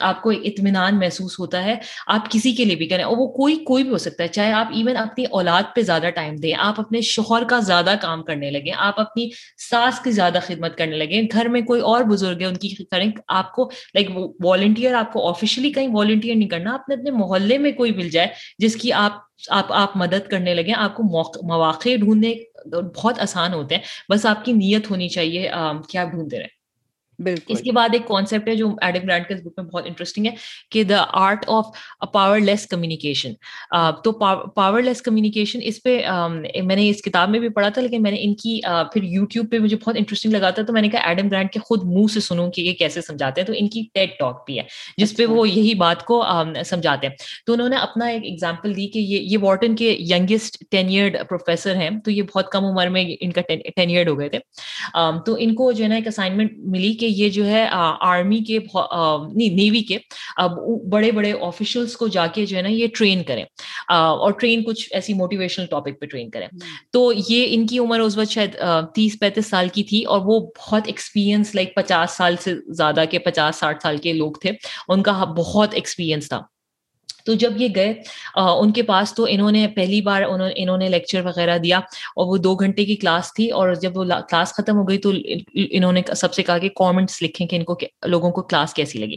B: آپ کو اطمینان محسوس ہوتا ہے، آپ کسی کے لیے بھی کریں، اور وہ کوئی کوئی بھی ہو سکتا ہے، چاہے آپ ایون اپنی اولاد پہ زیادہ ٹائم دیں، آپ اپنے شوہر کا زیادہ کام کرنے لگیں، آپ اپنی ساس کی زیادہ خدمت کرنے لگیں، گھر میں کوئی اور بزرگ ہے، ان کی کریں، آپ کو لائک والنٹیئر آپ کو آفیشلی کہیں والنٹیئر نہیں کرنا اپنے اپنے محلے میں کوئی مل جائے جس کی آپ آپ آپ مدد کرنے لگیں، آپ کو مواقع ڈھونڈنے بہت آسان ہوتے ہیں، بس آپ کی نیت ہونی چاہیے کہ آپ ڈھونڈتے رہیں؟ بالکل۔ اس کے بعد ایک کانسیپٹ ہے جو ایڈم گرانٹ کے بک میں بہت انٹرسٹنگ ہے کہ the art of powerless communication تو پاور لیس کمیونیکیشن اس پہ میں نے اس کتاب میں بھی پڑھا تھا لیکن میں نے ان کی پھر یوٹیوب پہ مجھے بہت انٹرسٹنگ لگا تھا تو میں نے کہا ایڈم گرانٹ کے خود منہ سے سنوں کہ یہ کیسے سمجھاتے ہیں تو ان کی ٹیٹ ٹاک بھی ہے جس پہ وہ یہی بات کو سمجھاتے ہیں۔ تو انہوں نے اپنا ایک ایگزامپل دی کہ یہ یہ وارٹن کے ینگسٹ ٹینئرڈ پروفیسر ہیں تو یہ بہت کم عمر میں ان کا ٹینئرڈ ہو گئے تھے۔ تو ان کو جو ہے نا ایک اسائنمنٹ ملی کہ یہ جو ہے آرمی کے نیوی کے بڑے بڑے آفیشلس کو جا کے جو ہے نا یہ ٹرین کریں۔ اور ٹرین کچھ ایسی موٹیویشنل ٹاپک پہ ٹرین کریں۔ تو یہ ان کی عمر اس وقت شاید تیس پینتیس سال کی تھی اور وہ بہت ایکسپیرینس لائک پچاس سال سے زیادہ کے پچاس ساٹھ سال کے لوگ تھے۔ ان کا بہت ایکسپیرینس تھا۔ تو جب یہ گئے ان کے پاس تو انہوں نے پہلی بار انہوں نے لیکچر وغیرہ دیا اور وہ دو گھنٹے کی کلاس تھی اور جب وہ کلاس ختم ہو گئی تو انہوں نے سب سے کہا کہ کامنٹس لکھیں کہ ان کو لوگوں کو کلاس کیسی لگی۔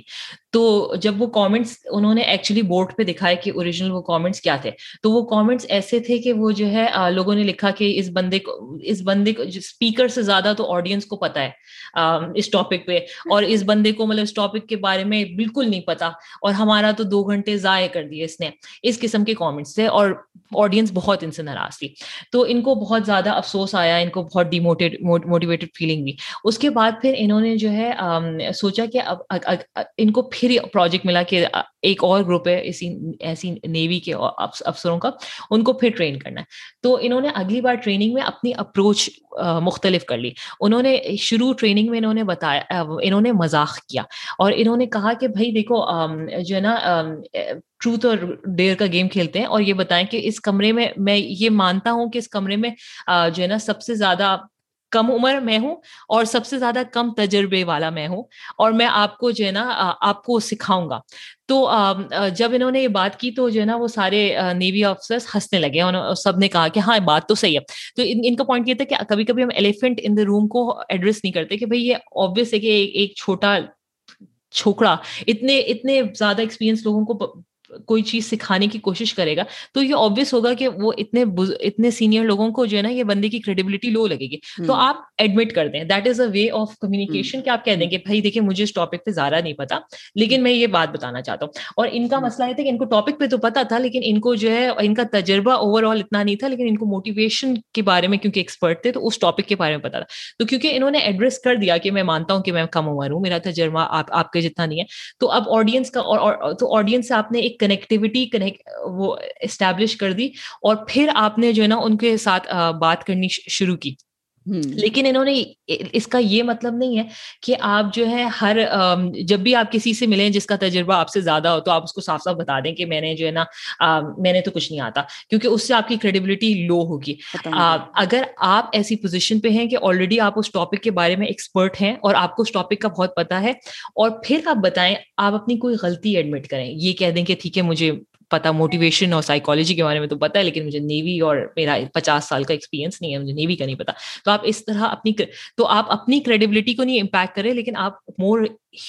B: تو جب وہ کامنٹس انہوں نے ایکچولی بورڈ پہ دکھائے کہ اوریجنل وہ کامنٹس کیا تھے تو وہ کامنٹس ایسے تھے کہ وہ جو ہے لوگوں نے لکھا کہ اس بندے کو اس بندے کو اسپیکر سے زیادہ تو آڈینس کو پتا ہے اس ٹاپک پہ۔ اور اس بندے کو مطلب اس ٹاپک کے بارے میں بالکل نہیں پتا اور ہمارا تو دو گھنٹے ضائع کر دیے اس نے، اس قسم کے کامنٹس سے اور آڈینس بہت ان سے ناراض تھی۔ تو ان کو بہت زیادہ افسوس آیا، ان کو بہت ڈیموٹیڈ موٹیویٹیڈ فیلنگ ہوئی اس کے بعد پھر انہوں نے جو ہے سوچا کہ اب ان کو پھر پروجیکٹ ملا کہ ایک اور گروپ ہے اسی ایسی نیوی کے افسروں کا، ان کو پھر ٹرین کرنا ہے۔ تو انہوں نے اگلی بار ٹریننگ میں اپنی اپروچ مختلف کر لی۔ انہوں نے شروع ٹریننگ میں انہوں نے بتایا انہوں نے مذاق کیا۔ اور انہوں نے کہا کہ بھائی دیکھو جو ہے نا ٹروتھ اور ڈیئر کا گیم کھیلتے ہیں اور یہ بتائیں کہ اس کمرے میں میں یہ مانتا ہوں کہ اس کمرے میں جو ہے نا، سب سے زیادہ کم عمر میں ہوں اور سب سے زیادہ کم تجربے والا میں ہوں اور میں آپ کو جو ہے نا آپ کو سکھاؤں گا۔ تو جب انہوں نے یہ بات کی تو جو ہے نا وہ سارے نیوی آفیسرس ہنسنے لگے سب نے کہا کہ ہاں بات تو صحیح ہے۔ تو ان کا پوائنٹ یہ تھا کہ کبھی کبھی ہم ایلیفینٹ ان دا روم کو ایڈریس نہیں کرتے کہ بھائی یہ آبویس ہے کہ ایک چھوٹا چھوکڑا اتنے اتنے زیادہ ایکسپیرئنس لوگوں کو کوئی چیز سکھانے کی کوشش کرے گا تو یہ آبویس ہوگا کہ وہ اتنے اتنے سینئر لوگوں کو جو ہے نا یہ بندے کی کریڈیبلٹی لو لگے گی۔ تو آپ ایڈمٹ کر دیں۔ That is a way of communication کہ آپ کہہ دیں کہ بھائی دیکھیں مجھے اس ٹاپک پہ زیادہ نہیں پتا لیکن میں یہ بات بتانا چاہتا ہوں۔ اور ان کا مسئلہ یہ تھا کہ ان کو ٹاپک پہ تو پتا تھا لیکن ان کو جو ہے ان کا تجربہ اوور آل اتنا نہیں تھا لیکن ان کو موٹیویشن کے بارے میں کیونکہ ایکسپرٹ تھے تو اس ٹاپک کے بارے میں پتا تھا۔ تو کیونکہ انہوں نے ایڈریس کر دیا کہ میں مانتا ہوں کہ میں کم عمر ہوں میرا تجربہ آپ کے جتنا نہیں ہے۔ تو اب آڈینس کا تو آڈینس سے آپ نے ایک کنیکٹیوٹی وہ اسٹیبلش کر دی اور پھر آپ نے جو ہے نا ان کے ساتھ بات کرنی شروع کی۔ لیکن انہوں نے اس کا یہ مطلب نہیں ہے کہ آپ جو ہے ہر جب بھی آپ کسی سے ملیں جس کا تجربہ آپ سے زیادہ ہو تو آپ اس کو صاف صاف بتا دیں کہ میں نے جو ہے نا میں نے تو کچھ نہیں آتا۔ کیونکہ اس سے آپ کی کریڈیبلٹی لو ہوگی۔ اگر آپ ایسی پوزیشن پہ ہیں کہ آلریڈی آپ اس ٹاپک کے بارے میں ایکسپرٹ ہیں اور آپ کو اس ٹاپک کا بہت پتا ہے اور پھر آپ بتائیں آپ اپنی کوئی غلطی ایڈمٹ کریں۔ یہ کہہ دیں کہ ٹھیک ہے مجھے پتا موٹیویشن اور سائیکالوجی کے بارے میں تو پتا ہے لیکن مجھے نیوی اور میرا پچاس سال کا ایکسپیرینس نہیں ہے مجھے نیوی کا نہیں پتا۔ تو آپ اس طرح اپنی تو آپ اپنی کریڈیبلٹی کو نہیں امپیکٹ کریں لیکن آپ مور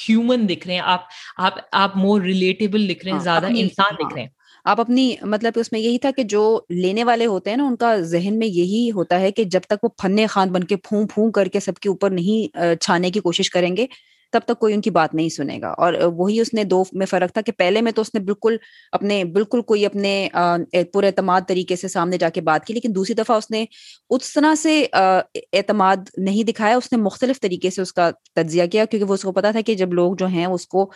B: ہیومن دکھ رہے ہیں۔ آپ آپ آپ مور ریلیٹیبل دکھ رہے ہیں زیادہ انسان دکھ رہے ہیں۔
A: آپ اپنی مطلب اس میں یہی تھا کہ جو لینے والے ہوتے ہیں نا ان کا ذہن میں یہی ہوتا ہے کہ جب تک وہ پھنے خان بن کے پھون پھون کر کے سب کے اوپر نہیں چھانے کی کوشش کریں گے تب تک کوئی ان کی بات نہیں سنے گا۔ اور وہی اس نے دو میں فرق تھا کہ پہلے میں تو اس نے بالکل اپنے، بالکل کوئی اپنے پر اعتماد طریقے سے سامنے جا کے بات کی، لیکن دوسری دفعہ اس نے اس طرح سے اعتماد نہیں دکھایا، اس نے مختلف طریقے سے اس کا تجزیہ کیا، کیونکہ وہ اس کو پتا تھا کہ جب لوگ جو ہیں اس کو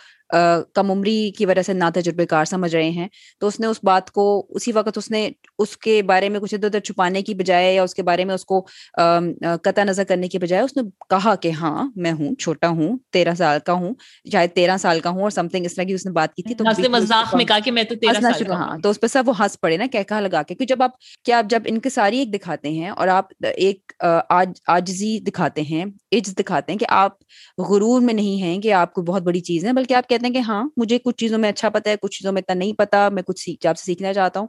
A: کم عمری کی وجہ سے نا تجربے کار سمجھ رہے ہیں۔ تو اس نے اس بات کو اسی وقت اس نے اس کے بارے میں کچھ ادھر ادھر چھپانے کی بجائے یا اس کے بارے میں اس کو قطع نظر کرنے کی بجائے اس نے کہا کہ ہاں میں ہوں چھوٹا ہوں تیرہ سال کا ہوں شاید تیرہ سال کا ہوں اور سم تھنگ اس طرح کی اس نے بات کی تھی تو ہاں تو اس پہ سب وہ ہنس پڑے نا کہا لگا کے۔ جب آپ کیا آپ جب ان کے ساری ایک دکھاتے ہیں اور آپ ایک آجزی دکھاتے ہیں عز دکھاتے ہیں کہ آپ غرور میں نہیں ہیں کہ آپ کو بہت بڑی چیز ہے بلکہ آپ کہتے کہتے ہیں کہ ہاں مجھے کچھ چیزوں میں اچھا پتا ہے، کچھ چیزوں میں اتنا نہیں پتا، میں کچھ سیکھ آپ سے سیکھنا چاہتا ہوں۔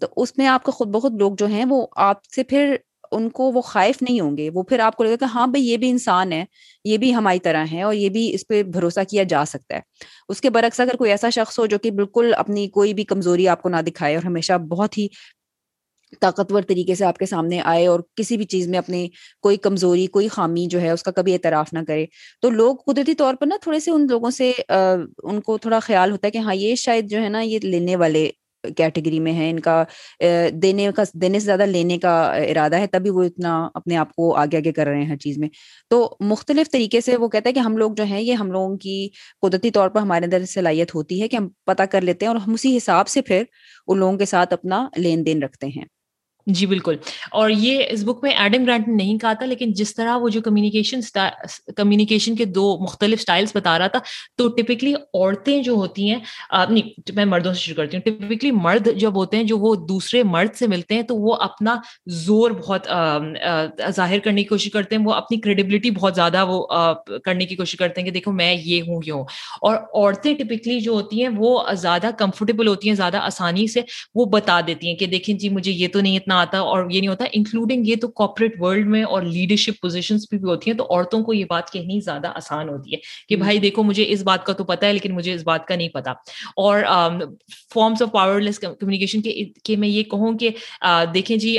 A: تو اس میں آپ کا خود بخود لوگ جو ہیں، وہ آپ سے پھر ان کو وہ خائف نہیں ہوں گے۔ وہ پھر آپ کو لگے کہ ہاں بھائی، یہ بھی انسان ہے، یہ بھی ہماری طرح ہے اور یہ بھی اس پہ بھروسہ کیا جا سکتا ہے۔ اس کے برعکس اگر کوئی ایسا شخص ہو جو کہ بالکل اپنی کوئی بھی کمزوری آپ کو نہ دکھائے اور ہمیشہ بہت ہی طاقتور طریقے سے آپ کے سامنے آئے اور کسی بھی چیز میں اپنی کوئی کمزوری، کوئی خامی جو ہے اس کا کبھی اعتراف نہ کرے۔ تو لوگ قدرتی طور پر نا تھوڑے سے ان لوگوں سے ان کو تھوڑا خیال ہوتا ہے کہ ہاں یہ شاید جو ہے نا یہ لینے والے کیٹیگری میں ہے ان کا دینے کا، دینے سے زیادہ لینے کا ارادہ ہے، تبھی وہ اتنا اپنے آپ کو آگے آگے کر رہے ہیں ہر چیز میں۔ تو مختلف طریقے سے وہ کہتا ہے کہ ہم لوگ جو ہیں، یہ ہم لوگوں کی قدرتی طور پر ہمارے اندر صلاحیت ہوتی ہے کہ ہم پتہ کر لیتے ہیں اور ہم اسی حساب سے پھر ان لوگوں کے ساتھ اپنا لین دین رکھتے ہیں۔
B: جی بالکل۔ اور یہ اس بک میں ایڈم گرانٹ نے نہیں کہا تھا، لیکن جس طرح وہ جو کمیونیکیشن کمیونیکیشن کے دو مختلف اسٹائلس بتا رہا تھا، تو ٹپکلی عورتیں جو ہوتی ہیں نہیں، میں مردوں سے شروع کرتی ہوں۔ ٹپکلی مرد جب ہوتے ہیں، جو وہ دوسرے مرد سے ملتے ہیں، تو وہ اپنا زور بہت ظاہر کرنے کی کوشش کرتے ہیں۔ وہ اپنی کریڈیبلٹی بہت زیادہ وہ کرنے کی کوشش کرتے ہیں کہ دیکھو میں یہ ہوں یہ ہوں۔ اور عورتیں ٹپکلی جو ہوتی ہیں، وہ زیادہ کمفرٹیبل ہوتی ہیں، زیادہ آسانی سے وہ بتا دیتی ہیں کہ دیکھیں جی مجھے یہ تو نہیں، اتنا آتا اور یہ نہیں ہوتا انکلوڈنگ یہ تو کارپوریٹ ورلڈ میں اور لیڈرشپ پوزیشن بھی ہوتی ہیں تو عورتوں کو یہ بات کہنی زیادہ آسان ہوتی ہے کہ بھائی دیکھو مجھے اس بات کا تو پتا ہے لیکن مجھے اس بات کا نہیں پتا اور forms of powerless communication کے میں یہ کہوں کہ دیکھیں جی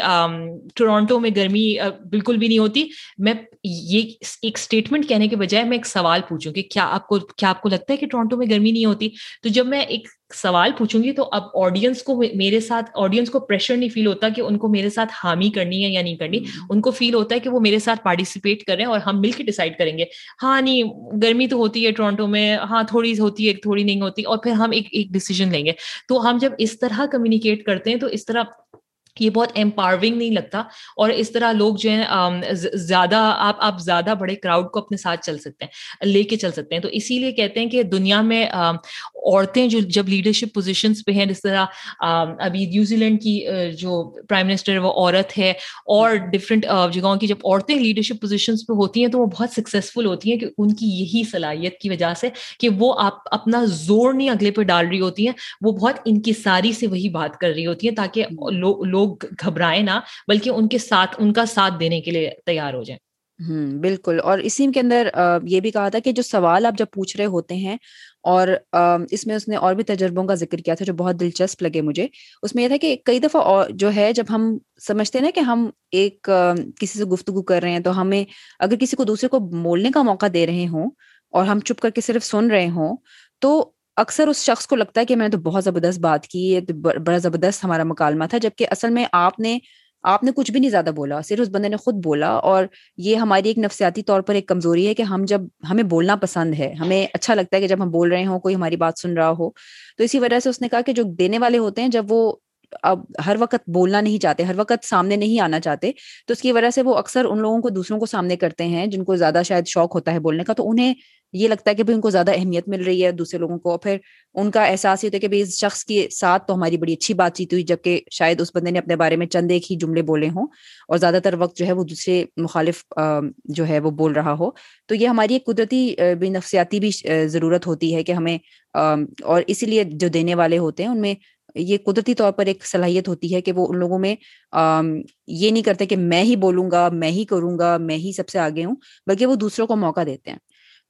B: ٹورانٹو میں گرمی بالکل بھی نہیں ہوتی۔ میں یہ ایک اسٹیٹمنٹ کہنے کے بجائے میں ایک سوال پوچھوں کہ کیا آپ کو کیا آپ کو لگتا ہے کہ ٹورانٹو میں گرمی نہیں ہوتی؟ تو جب میں ایک سوال پوچھوں گی تو اب آڈینس کو میرے ساتھ آڈینس کو پریشر نہیں فیل ہوتا کہ ان کو میرے ساتھ حامی کرنی ہے یا نہیں کرنی۔ ان کو فیل ہوتا ہے کہ وہ میرے ساتھ پارٹیسپیٹ کریں اور ہم مل کے ڈیسائڈ کریں گے۔ ہاں نہیں گرمی تو ہوتی ہے ٹورانٹو میں۔ ہاں تھوڑی ہوتی ہے تھوڑی نہیں ہوتی۔ اور پھر ہم ایک ایک ڈیسیزن لیں گے۔ تو ہم جب اس طرح کمیونیکیٹ کرتے ہیں تو اس طرح یہ بہت امپاورنگ نہیں لگتا۔ اور اس طرح لوگ جو ہیں زیادہ آپ آپ زیادہ بڑے کراؤڈ کو اپنے ساتھ چل سکتے ہیں لے کے چل سکتے ہیں۔ تو اسی لیے کہتے ہیں کہ دنیا میں عورتیں جو جب لیڈرشپ پوزیشنس پہ ہیں، جس طرح ابھی نیوزی لینڈ کی جو پرائم منسٹر وہ عورت ہے۔ اور ڈفرینٹ جگہوں کی جب عورتیں لیڈرشپ پوزیشنس پہ ہوتی ہیں، تو وہ بہت سکسیزفل ہوتی ہیں کہ ان کی یہی صلاحیت کی وجہ سے کہ وہ آپ اپنا زور نہیں اگلے پہ ڈال رہی ہوتی ہیں، وہ بہت انکساری سے وہی بات کر رہی ہوتی ہیں تاکہ لوگ لوگ گھبرائے نہ، بلکہ ان کے ساتھ، ان کا ساتھ دینے کے لیے تیار ہو جائیں۔
A: ہوں بالکل۔ اور اسی کے اندر یہ بھی کہا تھا کہ جو سوال آپ جب پوچھ رہے ہوتے ہیں اور اس میں اس نے اور بھی تجربوں کا ذکر کیا تھا جو بہت دلچسپ لگے مجھے۔ اس میں یہ تھا کہ کئی دفعہ جو ہے جب ہم سمجھتے ہیں نا کہ ہم ایک کسی سے گفتگو کر رہے ہیں تو ہمیں اگر کسی کو دوسرے کو بولنے کا موقع دے رہے ہوں اور ہم چپ کر کے صرف سن رہے ہوں تو اکثر اس شخص کو لگتا ہے کہ میں نے تو بہت زبردست بات کی، یہ بڑا زبردست ہمارا مکالمہ تھا، جبکہ اصل میں آپ نے آپ نے کچھ بھی نہیں زیادہ بولا، صرف اس بندے نے خود بولا اور یہ ہماری ایک نفسیاتی طور پر ایک کمزوری ہے کہ ہم جب ہمیں بولنا پسند ہے، ہمیں اچھا لگتا ہے کہ جب ہم بول رہے ہوں، کوئی ہماری بات سن رہا ہو۔ تو اسی وجہ سے اس نے کہا کہ جو دینے والے ہوتے ہیں، جب وہ اب ہر وقت بولنا نہیں چاہتے، ہر وقت سامنے نہیں آنا چاہتے، تو اس کی وجہ سے وہ اکثر ان لوگوں کو دوسروں کو سامنے کرتے ہیں جن کو زیادہ شاید شوق ہوتا ہے بولنے کا، تو انہیں یہ لگتا ہے کہ ان کو زیادہ اہمیت مل رہی ہے، دوسرے لوگوں کو۔ پھر ان کا احساس یہ ہوتا ہے کہ اس شخص کے ساتھ تو ہماری بڑی اچھی بات چیت ہوئی، جبکہ شاید اس بندے نے اپنے بارے میں چند ایک ہی جملے بولے ہوں اور زیادہ تر وقت جو ہے وہ دوسرے مخالف جو ہے وہ بول رہا ہو۔ تو یہ ہماری ایک قدرتی بھی نفسیاتی بھی ضرورت ہوتی ہے کہ ہمیں اور اسی لیے جو دینے والے ہوتے ہیں، ان میں یہ قدرتی طور پر ایک صلاحیت ہوتی ہے کہ وہ ان لوگوں میں یہ نہیں کرتے کہ میں ہی بولوں گا، میں ہی کروں گا، میں ہی سب سے آگے ہوں، بلکہ وہ دوسروں کو موقع دیتے ہیں۔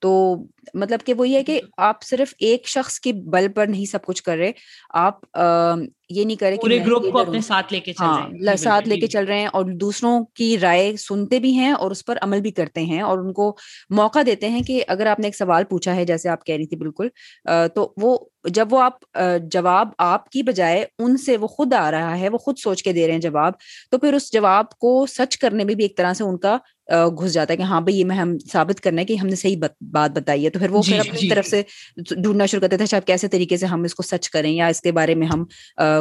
A: تو مطلب کہ وہ یہ ہے کہ آپ صرف ایک شخص کے بل پر نہیں سب کچھ کر رہے آپ یہ نہیں کرے
B: پورے گروپ کو اپنے ساتھ لے کے رہے
A: ہیں۔ ساتھ لے کے چل رہے ہیں اور دوسروں کی رائے سنتے بھی ہیں اور اس پر عمل بھی کرتے ہیں اور ان کو موقع دیتے ہیں کہ اگر آپ نے ایک سوال پوچھا ہے جیسے آپ کہہ رہی تھی بالکل تو وہ جب وہ آپ جواب آپ کی بجائے ان سے وہ خود آ رہا ہے وہ خود سوچ کے دے رہے ہیں جواب تو پھر اس جواب کو سچ کرنے میں بھی ایک طرح سے ان کا گھس جاتا ہے کہ ہاں بھائی یہ میں ہم ثابت کرنا ہے کہ ہم نے صحیح بات بتائی ہے۔ تو پھر وہ پھر اپنی طرف سے ڈھونڈنا شروع کرتے تھے اچھا کیسے طریقے سے ہم اس کو سچ کریں یا اس کے بارے میں ہم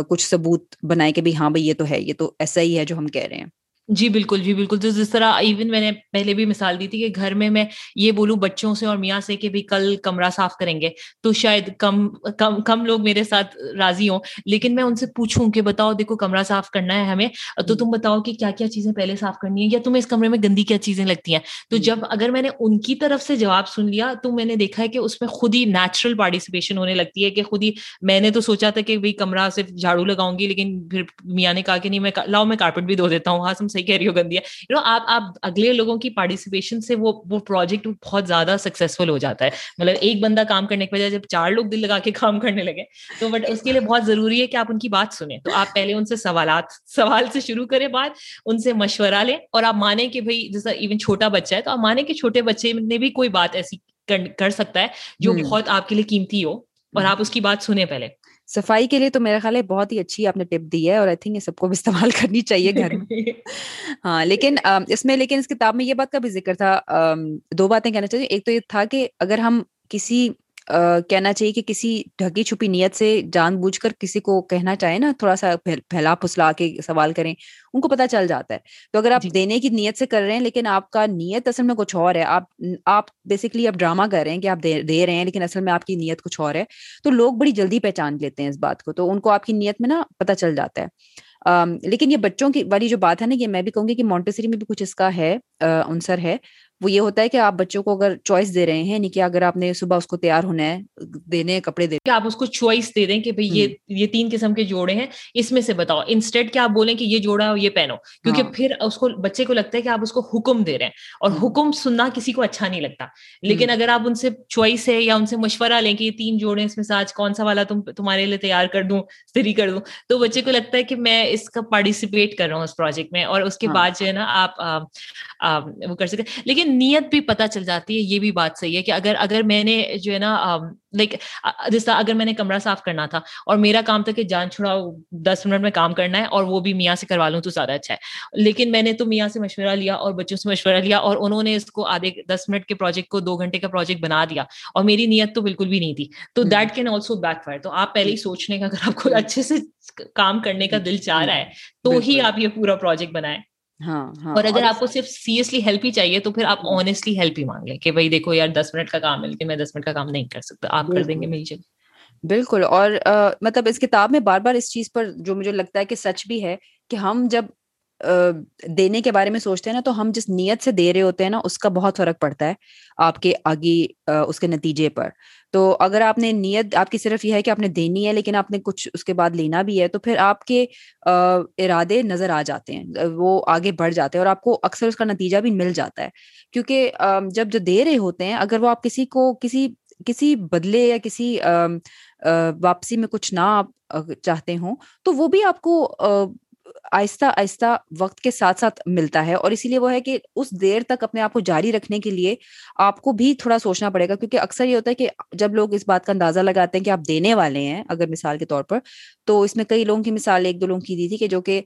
A: کچھ ثبوت بنائیں کہ ہاں بھائی یہ تو ہے یہ تو ایسا ہی ہے جو ہم کہہ رہے ہیں۔
B: جی بالکل جی بالکل۔ تو جس طرح ایون میں نے پہلے بھی مثال دی تھی کہ گھر میں میں یہ بولوں بچوں سے اور میاں سے کہ بھی کل کمرہ صاف کریں گے۔ تو شاید کم کم کم لوگ میرے ساتھ راضی ہوں لیکن میں ان سے پوچھوں کہ بتاؤ دیکھو کمرہ صاف کرنا ہے ہمیں تو تم بتاؤ کہ کیا کیا چیزیں پہلے صاف کرنی ہے یا تمہیں اس کمرے میں گندی کیا چیزیں لگتی ہیں؟ تو جب اگر میں نے ان کی طرف سے جواب سن لیا تو میں نے دیکھا ہے کہ اس میں خود ہی نیچرل پارٹیسپیشن ہونے لگتی ہے کہ خود ہی میں نے تو سوچا تھا کہ بھائی کمرہ صرف جھاڑو لگاؤں گی لیکن پھر میاں نے کہا کہ نہیں میں لاؤ میں کارپیٹ بھی دھو دیتا ہوں ہاں تم صحیح کہہ رہی ہو گندی ہے۔ یو نو آپ آپ اگلے لوگوں کی پارٹیسپیشن سے وہ وہ پروجیکٹ بہت زیادہ سکسیزفل ہو جاتا ہے۔ مطلب ایک بندہ کام کرنے کی وجہ جب چار لوگ دل لگا کے کام کرنے لگے تو بٹ اس کے لیے بہت ضروری ہے کہ آپ ان کی بات سنیں۔ تو آپ پہلے ان سے سوالات سوال سے شروع کریں بات ان سے مشورہ لیں۔ اور آپ مانیں کہ بھائی جیسا ایون چھوٹا بچہ ہے تو آپ مانیں کہ چھوٹے بچے نے بھی کوئی بات ایسی کر سکتا ہے جو بہت آپ کے لیے قیمتی ہو۔ اور آپ اس کی بات سنیں پہلے۔
A: صفائی کے لیے تو میرا خیال ہے بہت ہی اچھی آپ نے ٹپ دی ہے اور آئی تھنک یہ سب کو بھی استعمال کرنی چاہیے گھر میں۔ ہاں لیکن اس میں لیکن اس کتاب میں یہ بات کا بھی ذکر تھا۔ دو باتیں کہنا چاہیے ایک تو یہ تھا کہ اگر ہم کسی کہنا چاہیے کہ کسی ڈھکی چھپی نیت سے جان بوجھ کر کسی کو کہنا چاہے نا تھوڑا سا پھیلا پھسلا کے سوال کریں ان کو پتا چل جاتا ہے۔ تو اگر آپ جی۔ دینے کی نیت سے کر رہے ہیں لیکن آپ کا نیت اصل میں کچھ اور ہے آپ آپ بیسکلی اب ڈرامہ کر رہے ہیں کہ آپ دے رہے ہیں لیکن اصل میں آپ کی نیت کچھ اور ہے تو لوگ بڑی جلدی پہچان لیتے ہیں اس بات کو تو ان کو آپ کی نیت میں نا پتہ چل جاتا ہے۔ لیکن یہ بچوں کی والی جو بات ہے نا یہ میں بھی کہوں گی کہ مونٹیسری میں بھی کچھ اس کا ہے عنصر ہے۔ وہ یہ ہوتا ہے کہ آپ بچوں کو اگر چوائس دے رہے ہیں یعنی کہ اگر آپ نے صبح اس کو تیار ہونا ہے دینے کپڑے دے
B: آپ اس کو چوائس دے دیں کہ یہ یہ تین قسم کے جوڑے ہیں اس میں سے بتاؤ۔ انسٹیٹ کیا آپ بولیں کہ یہ جوڑا یہ پہنو؟ کیونکہ ہاں۔ پھر اس کو بچے کو لگتا ہے کہ آپ اس کو حکم دے رہے ہیں۔ اور حکم سننا کسی کو اچھا نہیں لگتا۔ لیکن اگر آپ ان سے چوائس ہے یا ان سے مشورہ لیں کہ یہ تین جوڑے اس میں سے آج کون سا والا تم تمہارے لیے تیار کر دوں سری کر دوں تو بچے کو لگتا ہے کہ میں اس کا پارٹیسپیٹ کر رہا ہوں اس پروجیکٹ میں۔ اور اس کے ہاں۔ بعد جو ہے نا آپ وہ کر سکتے لیکن نیت بھی پتہ چل جاتی ہے یہ بھی بات صحیح ہے کہ اگر اگر میں نے جو ہے نا لائک جس طرح اگر میں نے کمرہ صاف کرنا تھا اور میرا کام تھا کہ جان چھڑاؤ دس منٹ میں کام کرنا ہے اور وہ بھی میاں سے کروا لوں تو زیادہ اچھا ہے۔ لیکن میں نے تو میاں سے مشورہ لیا اور بچوں سے مشورہ لیا اور انہوں نے اس کو آدھے دس منٹ کے پروجیکٹ کو دو گھنٹے کا پروجیکٹ بنا دیا اور میری نیت تو بالکل بھی نہیں تھی۔ تو that can also backfire تو آپ پہلے ہی سوچنے کا اگر آپ کو اچھے سے کام کرنے کا دل چاہ رہا ہے تو ہی آپ یہ پورا پروجیکٹ بنائیں۔ اور اگر آپ کو صرف سیریسلی ہیلپ ہی چاہیے تو پھر آپ آنےسٹلی ہیلپ ہی مانگ لیں کہ بھائی دیکھو یار دس منٹ کا کام مل کے میں دس منٹ کا کام نہیں کر سکتا آپ کر دیں گے میری جگہ۔
A: بالکل اور مطلب اس کتاب میں بار بار اس چیز پر جو مجھے لگتا ہے کہ سچ بھی ہے کہ ہم جب دینے کے بارے میں سوچتے ہیں نا، تو ہم جس نیت سے دے رہے ہوتے ہیں نا، اس کا بہت فرق پڑتا ہے آپ کے آگے اس کے نتیجے پر۔ تو اگر آپ نے نیت، آپ کی صرف یہ ہے کہ آپ نے دینی ہے، لیکن آپ نے کچھ اس کے بعد لینا بھی ہے، تو پھر آپ کے ارادے نظر آ جاتے ہیں، وہ آگے بڑھ جاتے ہیں اور آپ کو اکثر اس کا نتیجہ بھی مل جاتا ہے۔ کیونکہ جب جو دے رہے ہوتے ہیں، اگر وہ آپ کسی کو، کسی کسی بدلے یا کسی واپسی میں کچھ نہ آپ چاہتے ہوں، تو وہ بھی آپ کو آہستہ آہستہ وقت کے ساتھ ساتھ ملتا ہے اور اسی لیے وہ ہے کہ اس دیر تک اپنے آپ کو جاری رکھنے کے لیے آپ کو بھی تھوڑا سوچنا پڑے گا کیونکہ اکثر یہ ہوتا ہے کہ جب لوگ اس بات کا اندازہ لگاتے ہیں کہ آپ دینے والے ہیں، اگر مثال کے طور پر، تو اس میں کئی لوگوں کی مثال ایک دو لوگوں کی دی تھی کہ جو کہ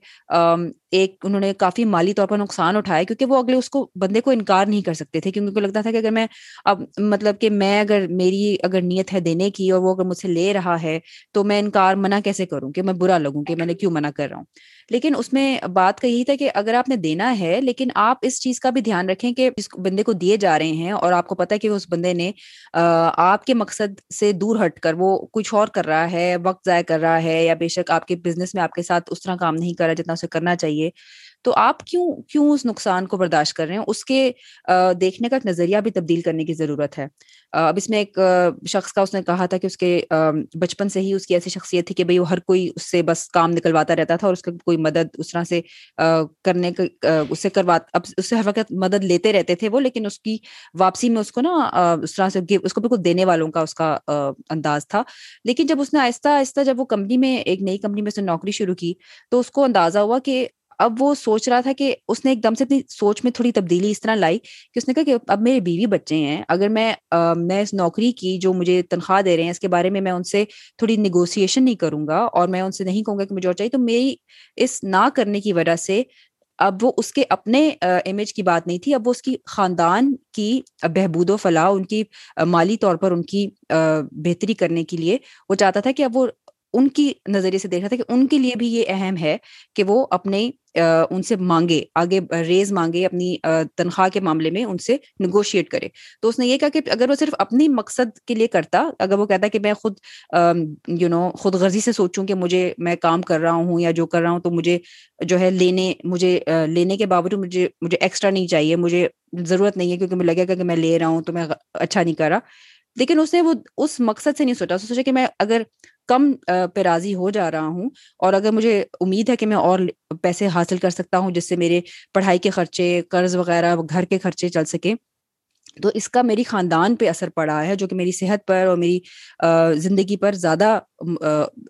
A: ایک انہوں نے کافی مالی طور پر نقصان اٹھایا کیونکہ وہ اگلے اس کو بندے کو انکار نہیں کر سکتے تھے کیونکہ لگتا تھا کہ اگر میں اب مطلب کہ میں اگر میری اگر نیت ہے دینے کی اور وہ اگر مجھ سے لے رہا ہے تو میں انکار منع کیسے کروں کہ میں برا لگوں کہ میں نے کیوں منع کر رہا ہوں؟ لیکن اس میں بات کا یہی تھا کہ اگر آپ نے دینا ہے، لیکن آپ اس چیز کا بھی دھیان رکھیں کہ اس بندے کو دیے جا رہے ہیں اور آپ کو پتا کہ اس بندے نے آپ کے مقصد سے دور ہٹ کر وہ کچھ اور کر رہا ہے، وقت ضائع کر رہا ہے یا بے شک آپ کے بزنس میں آپ کے ساتھ اس طرح کام نہیں کر رہا جتنا اسے کرنا چاہیے۔ تو آپ کیوں کیوں اس نقصان کو برداشت کر رہے ہیں؟ اس کے دیکھنے کا ایک نظریہ بھی تبدیل کرنے کی ضرورت ہے۔ اب اس میں ایک شخص کا اس نے کہا تھا کہ اس کے بچپن سے ہی اس کی ایسی شخصیت تھی کہ بھائی وہ ہر کوئی اس سے بس کام نکلواتا رہتا تھا اور اس کا کوئی مدد اس طرح سے کرنے اس سے کروا، اب اس سے ہر وقت مدد لیتے رہتے تھے وہ، لیکن اس کی واپسی میں اس کو نا اس طرح سے اس کو بالکل دینے والوں کا اس کا انداز تھا۔ لیکن جب اس نے آہستہ آہستہ جب وہ کمپنی میں، ایک نئی کمپنی میں اس نے نوکری شروع کی تو اس کو اندازہ ہوا کہ اب وہ سوچ رہا تھا کہ اس نے ایک دم سے اپنی سوچ میں تھوڑی تبدیلی اس طرح لائی کہ اس نے کہا کہ اب میرے بیوی بچے ہیں، اگر میں میں اس نوکری کی جو مجھے تنخواہ دے رہے ہیں اس کے بارے میں میں ان سے تھوڑی نیگوسیشن نہیں کروں گا اور میں ان سے نہیں کہوں گا کہ مجھے اور چاہیے، تو میری اس نہ کرنے کی وجہ سے اب وہ اس کے اپنے امیج کی بات نہیں تھی، اب وہ اس کی خاندان کی بہبود و فلاح، ان کی مالی طور پر ان کی بہتری کرنے کے لیے وہ چاہتا تھا کہ اب وہ ان کی نظریے سے دیکھ رہا تھا کہ ان کے لیے بھی یہ اہم ہے کہ وہ اپنے ان سے مانگے آگے ریز مانگے اپنی تنخواہ کے معاملے میں ان سے نیگوشیٹ کرے تو اس نے یہ کہا کہ اگر وہ صرف اپنی مقصد کے لیے کرتا اگر وہ کہتا کہ میں خود یو نو خود غرضی سے سوچوں کہ مجھے میں کام کر رہا ہوں یا جو کر رہا ہوں تو مجھے جو ہے لینے مجھے لینے کے باوجود مجھے مجھے ایکسٹرا نہیں چاہیے مجھے ضرورت نہیں ہے کیونکہ مجھے لگے گا کہ میں لے رہا ہوں تو میں اچھا نہیں کر رہا لیکن اس نے وہ اس مقصد سے نہیں سوچا سوچا کہ میں اگر کم پہ راضی ہو جا رہا ہوں اور اگر مجھے امید ہے کہ میں اور پیسے حاصل کر سکتا ہوں جس سے میرے پڑھائی کے خرچے، قرض وغیرہ، گھر کے خرچے چل سکے، تو اس کا میری خاندان پہ اثر پڑا ہے جو کہ میری صحت پر اور میری زندگی پر زیادہ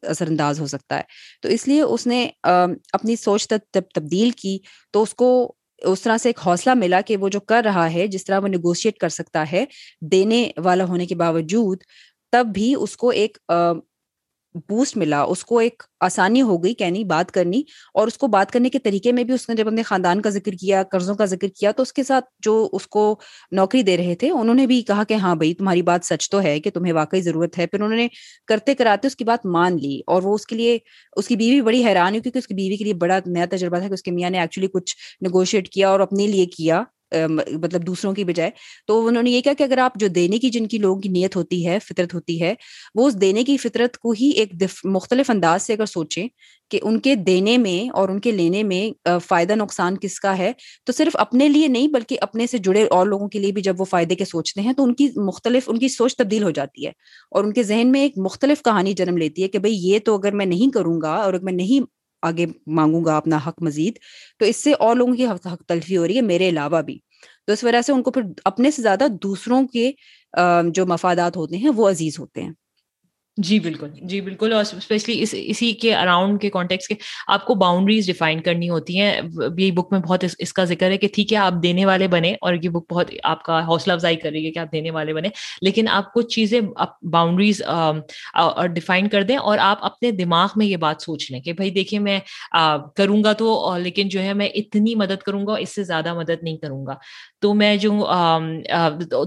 A: اثر انداز ہو سکتا ہے۔ تو اس لیے اس نے اپنی سوچ جب تبدیل کی تو اس کو اس طرح سے ایک حوصلہ ملا کہ وہ جو کر رہا ہے، جس طرح وہ نیگوشیٹ کر سکتا ہے دینے والا ہونے کے باوجود، تب بھی اس کو ایک بوسٹ ملا اس کو ایک آسانی ہو گئی کہنی بات کرنی اور اس کو بات کرنے کے طریقے میں بھی اس نے جب اپنے خاندان کا ذکر کیا قرضوں کا ذکر کیا تو اس کے ساتھ جو اس کو نوکری دے رہے تھے انہوں نے بھی کہا کہ ہاں بھائی تمہاری بات سچ تو ہے کہ تمہیں واقعی ضرورت ہے پھر انہوں نے کرتے کراتے اس کی بات مان لی اور وہ اس کے لیے اس کی بیوی بڑی حیران ہوئی کیونکہ اس کی بیوی کے لیے بڑا نیا تجربہ تھا کہ اس کے میاں نے ایکچولی کچھ نیگوشیٹ کیا اور اپنے لیے کیا مطلب دوسروں کی بجائے، تو انہوں نے یہ کہا کہ اگر آپ جو دینے کی جن کی لوگوں کی نیت ہوتی ہے، فطرت ہوتی ہے، وہ اس دینے کی فطرت کو ہی ایک مختلف انداز سے اگر سوچیں کہ ان کے دینے میں اور ان کے لینے میں فائدہ نقصان کس کا ہے، تو صرف اپنے لیے نہیں بلکہ اپنے سے جڑے اور لوگوں کے لیے بھی جب وہ فائدے کے سوچتے ہیں، تو ان کی مختلف، ان کی سوچ تبدیل ہو جاتی ہے اور ان کے ذہن میں ایک مختلف کہانی جنم لیتی ہے کہ بھائی یہ تو اگر میں نہیں کروں گا اور اگر میں نہیں آگے مانگوں گا اپنا حق مزید، تو اس سے اور لوگوں کی حق تلفی ہو رہی ہے میرے علاوہ بھی۔ تو اس وجہ سے ان کو پھر اپنے سے زیادہ دوسروں کے جو مفادات ہوتے ہیں وہ عزیز ہوتے ہیں۔
B: جی بالکل جی بالکل، اور اسپیشلی اس، اسی کے اراؤنڈ کے کانٹیکس کے آپ کو باؤنڈریز ڈیفائن کرنی ہوتی ہیں۔ یہ بک میں بہت اس کا ذکر ہے کہ ٹھیک ہے، آپ دینے والے بنے اور یہ بک بہت آپ کا حوصلہ افزائی کر رہی ہے کہ آپ دینے والے بنے۔ لیکن آپ کچھ چیزیں باؤنڈریز ڈیفائن کر دیں اور آپ اپنے دماغ میں یہ بات سوچ لیں کہ بھائی دیکھیے میں کروں گا تو لیکن جو ہے میں اتنی مدد کروں گا اس سے زیادہ مدد نہیں کروں گا۔ تو میں جو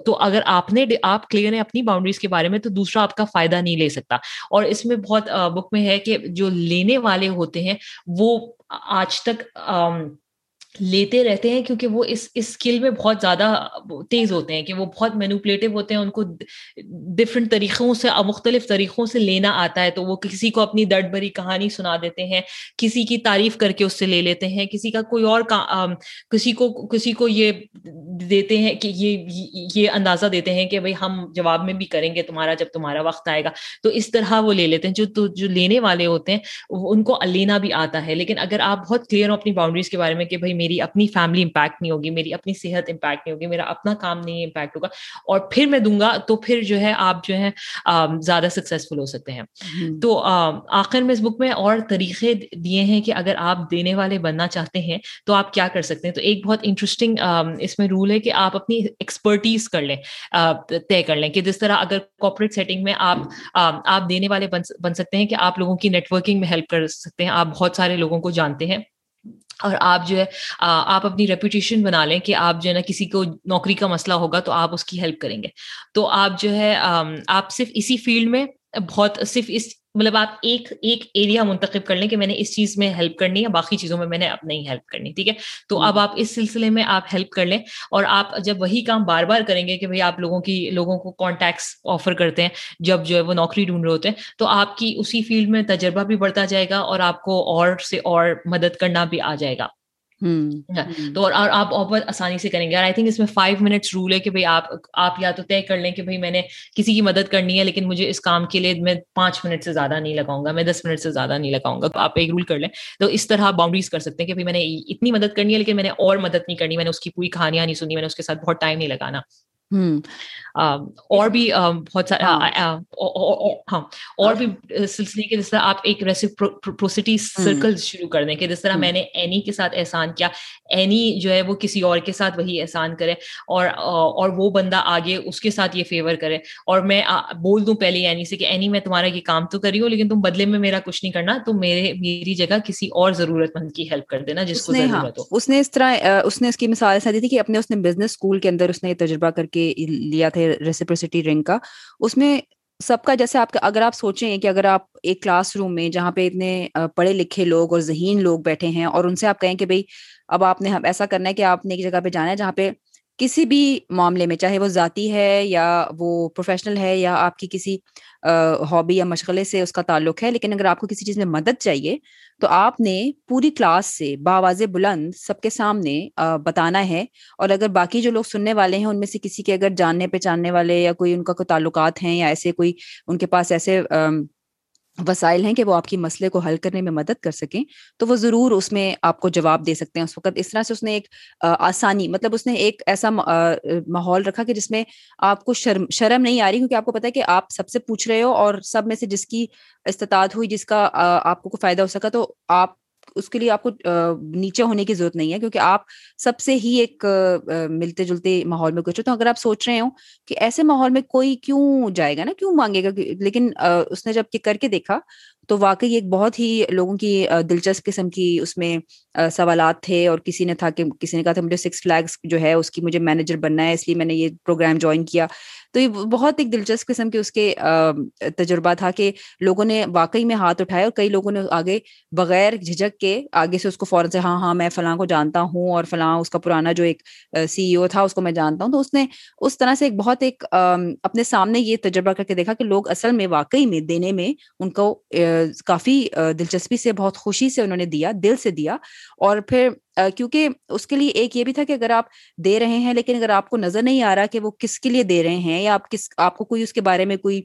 B: تو اگر آپ نے آپ کلیئر ہیں اپنی باؤنڈریز کے بارے میں تو دوسرا آپ کا فائدہ نہیں لے سکتا۔ اور اس میں بہت بک میں ہے کہ جو لینے والے ہوتے ہیں وہ آج تک لیتے رہتے ہیں کیونکہ وہ اس اسکل میں بہت زیادہ تیز ہوتے ہیں کہ وہ بہت مینوپلیٹو ہوتے ہیں، ان کو ڈفرینٹ طریقوں سے، مختلف طریقوں سے لینا آتا ہے تو وہ کسی کو اپنی درد بھری کہانی سنا دیتے ہیں، کسی کی تعریف کر کے اس سے لے لیتے ہیں، کسی کا کوئی اور کسی کو کسی کو یہ دیتے ہیں کہ یہ یہ اندازہ دیتے ہیں کہ بھائی ہم جواب میں بھی کریں گے تمہارا جب تمہارا وقت آئے گا۔ تو اس طرح وہ لے لیتے ہیں، جو جو لینے والے ہوتے ہیں ان کو لینا بھی آتا ہے۔ لیکن اگر آپ بہت کلیئر ہو اپنی باؤنڈریز کے بارے میں کہ بھائی میری اپنی فیملی امپیکٹ نہیں ہوگی میری اپنی صحت امپیکٹ نہیں ہوگی میرا اپنا کام نہیں امپیکٹ ہوگا۔ اور پھر میں دوں گا تو پھر جو ہے آپ جو ہے زیادہ سکسیزفل ہو سکتے ہیں۔ تو آخر میں اس بک میں اور طریقے دیے ہیں کہ اگر آپ دینے والے بننا چاہتے ہیں تو آپ کیا کر سکتے ہیں؟ تو ایک بہت انٹرسٹنگ اس میں رول ہے کہ آپ اپنی ایکسپرٹیز کر لیں طے کر لیں کہ جس طرح اگر کارپوریٹ سیٹنگ میں آپ آپ دینے والے بن سکتے ہیں کہ آپ لوگوں کی نیٹورکنگ میں ہیلپ کر سکتے ہیں۔ آپ بہت سارے لوگوں کو جانتے ہیں۔ اور آپ جو ہے آپ اپنی ریپوٹیشن بنا لیں کہ آپ جو ہے نا کسی کو نوکری کا مسئلہ ہوگا تو آپ اس کی ہیلپ کریں گے۔ تو آپ جو ہے آپ صرف اسی فیلڈ میں بہت، صرف اس مطلب آپ ایک ایک ایریا منتخب کر لیں کہ میں نے اس چیز میں ہیلپ کرنی ہے باقی چیزوں میں میں نے اب نہیں ہیلپ کرنی ٹھیک ہے؟ تو اب آپ اس سلسلے میں آپ ہیلپ کر لیں اور آپ جب وہی کام بار بار کریں گے کہ بھائی آپ لوگوں کی لوگوں کو کانٹیکٹس آفر کرتے ہیں جب جو ہے وہ نوکری ڈھونڈ رہے ہوتے ہیں تو آپ کی اسی فیلڈ میں تجربہ بھی بڑھتا جائے گا اور آپ کو اور سے اور مدد کرنا بھی آ جائے گا۔ تو اور آپ بہت آسانی سے کریں گے۔ اور آئی تھنک اس میں فائیو منٹس رول ہے کہ بھائی آپ آپ یا تو طے کر لیں کہ بھائی میں نے کسی کی مدد کرنی ہے لیکن مجھے اس کام کے لیے میں پانچ منٹ سے زیادہ نہیں لگاؤں گا میں دس منٹ سے زیادہ نہیں لگاؤں گا۔ تو آپ ایک رول کر لیں۔ تو اس طرح باؤنڈریز کر سکتے ہیں کہ بھائی میں نے اتنی مدد کرنی ہے لیکن میں نے اور مدد نہیں کرنی میں نے اس کی پوری کہانیاں نہیں سنی میں نے اس کے ساتھ بہت ٹائم نہیں لگانا۔ اور بھی بہت سارا ہاں, اور بھی سلسلے کے جس طرح آپ ایک ریسیپروسٹی سرکل شروع کر دیں کہ جس طرح میں نے اینی کے ساتھ احسان کیا اینی جو ہے وہ کسی اور کے ساتھ وہی احسان کرے اور اور وہ بندہ آگے اس کے ساتھ یہ فیور کرے اور میں بول دوں پہلے اینی سے کہ اینی میں تمہارا یہ کام تو کری ہوں لیکن تم بدلے میں میرا کچھ نہیں کرنا تو میرے میری جگہ کسی اور ضرورت مند کی ہیلپ کر دینا جس کو
A: ضرورت ہو اس نے اس طرح اس نے اس کی مثال ایسا دی تھی کہ اپنے اس نے بزنس اسکول کے اندر اس نے یہ تجربہ کر کے لیا تھا ریسیپرسٹی رنگ کا، اس میں سب کا جیسے آپ اگر آپ سوچیں کہ اگر آپ ایک کلاس روم میں جہاں پہ اتنے پڑھے لکھے لوگ اور ذہین لوگ بیٹھے ہیں اور ان سے آپ کہیں کہ بھائی اب آپ نے ایسا کرنا ہے کہ آپ نے ایک جگہ پہ جانا ہے جہاں پہ کسی بھی معاملے میں، چاہے وہ ذاتی ہے یا وہ پروفیشنل ہے یا آپ کی کسی ہابی یا مشغلے سے اس کا تعلق ہے، لیکن اگر آپ کو کسی چیز میں مدد چاہیے تو آپ نے پوری کلاس سے باواز بلند سب کے سامنے بتانا ہے۔ اور اگر باقی جو لوگ سننے والے ہیں، ان میں سے کسی کے اگر جاننے پہچاننے والے یا کوئی ان کا کوئی تعلقات ہیں یا ایسے کوئی ان کے پاس ایسے وسائل ہیں کہ وہ آپ کی مسئلے کو حل کرنے میں مدد کر سکیں، تو وہ ضرور اس میں آپ کو جواب دے سکتے ہیں۔ اس وقت اس طرح سے اس نے ایک آسانی مطلب اس نے ایک ایسا ماحول رکھا کہ جس میں آپ کو شرم شرم نہیں آ رہی، کیونکہ آپ کو پتا ہے کہ آپ سب سے پوچھ رہے ہو اور سب میں سے جس کی استطاعت ہوئی، جس کا آپ کو فائدہ ہو سکا، تو آپ اس کے لیے آپ کو نیچے ہونے کی ضرورت نہیں ہے کیونکہ آپ سب سے ہی ایک ملتے جلتے ماحول میں کچھ تو اگر آپ سوچ رہے ہوں کہ ایسے ماحول میں کوئی کیوں جائے گا نا، کیوں مانگے گا لیکن اس نے جب کر کے دیکھا تو واقعی ایک بہت ہی لوگوں کی دلچسپ قسم کی اس میں سوالات تھے اور کسی نے تھا کہ، کسی نے کہا تھا مجھے سکس فلیگس جو ہے اس کی مجھے مینیجر بننا ہے، اس لیے میں نے یہ پروگرام جوائن کیا۔ تو یہ بہت ایک دلچسپ قسم کے اس کے تجربہ تھا کہ لوگوں نے واقعی میں ہاتھ اٹھائے اور کئی لوگوں نے آگے بغیر جھجک کے آگے سے اس کو فوراً سے ہاں ہاں میں فلاں کو جانتا ہوں اور فلاں اس کا پرانا جو ایک سی ای او تھا اس کو میں جانتا ہوں۔ تو اس نے اس طرح سے ایک بہت ایک اپنے سامنے یہ تجربہ کر کے دیکھا کہ لوگ اصل میں واقعی میں، دینے میں ان کو کافی دلچسپی سے، بہت خوشی سے انہوں نے دیا، دل سے دیا۔ اور پھر کیونکہ اس کے لیے ایک یہ بھی تھا کہ اگر آپ دے رہے ہیں، لیکن اگر آپ کو نظر نہیں آ رہا کہ وہ کس کے لیے دے رہے ہیں، یا آپ کس، آپ کو کوئی اس کے بارے میں کوئی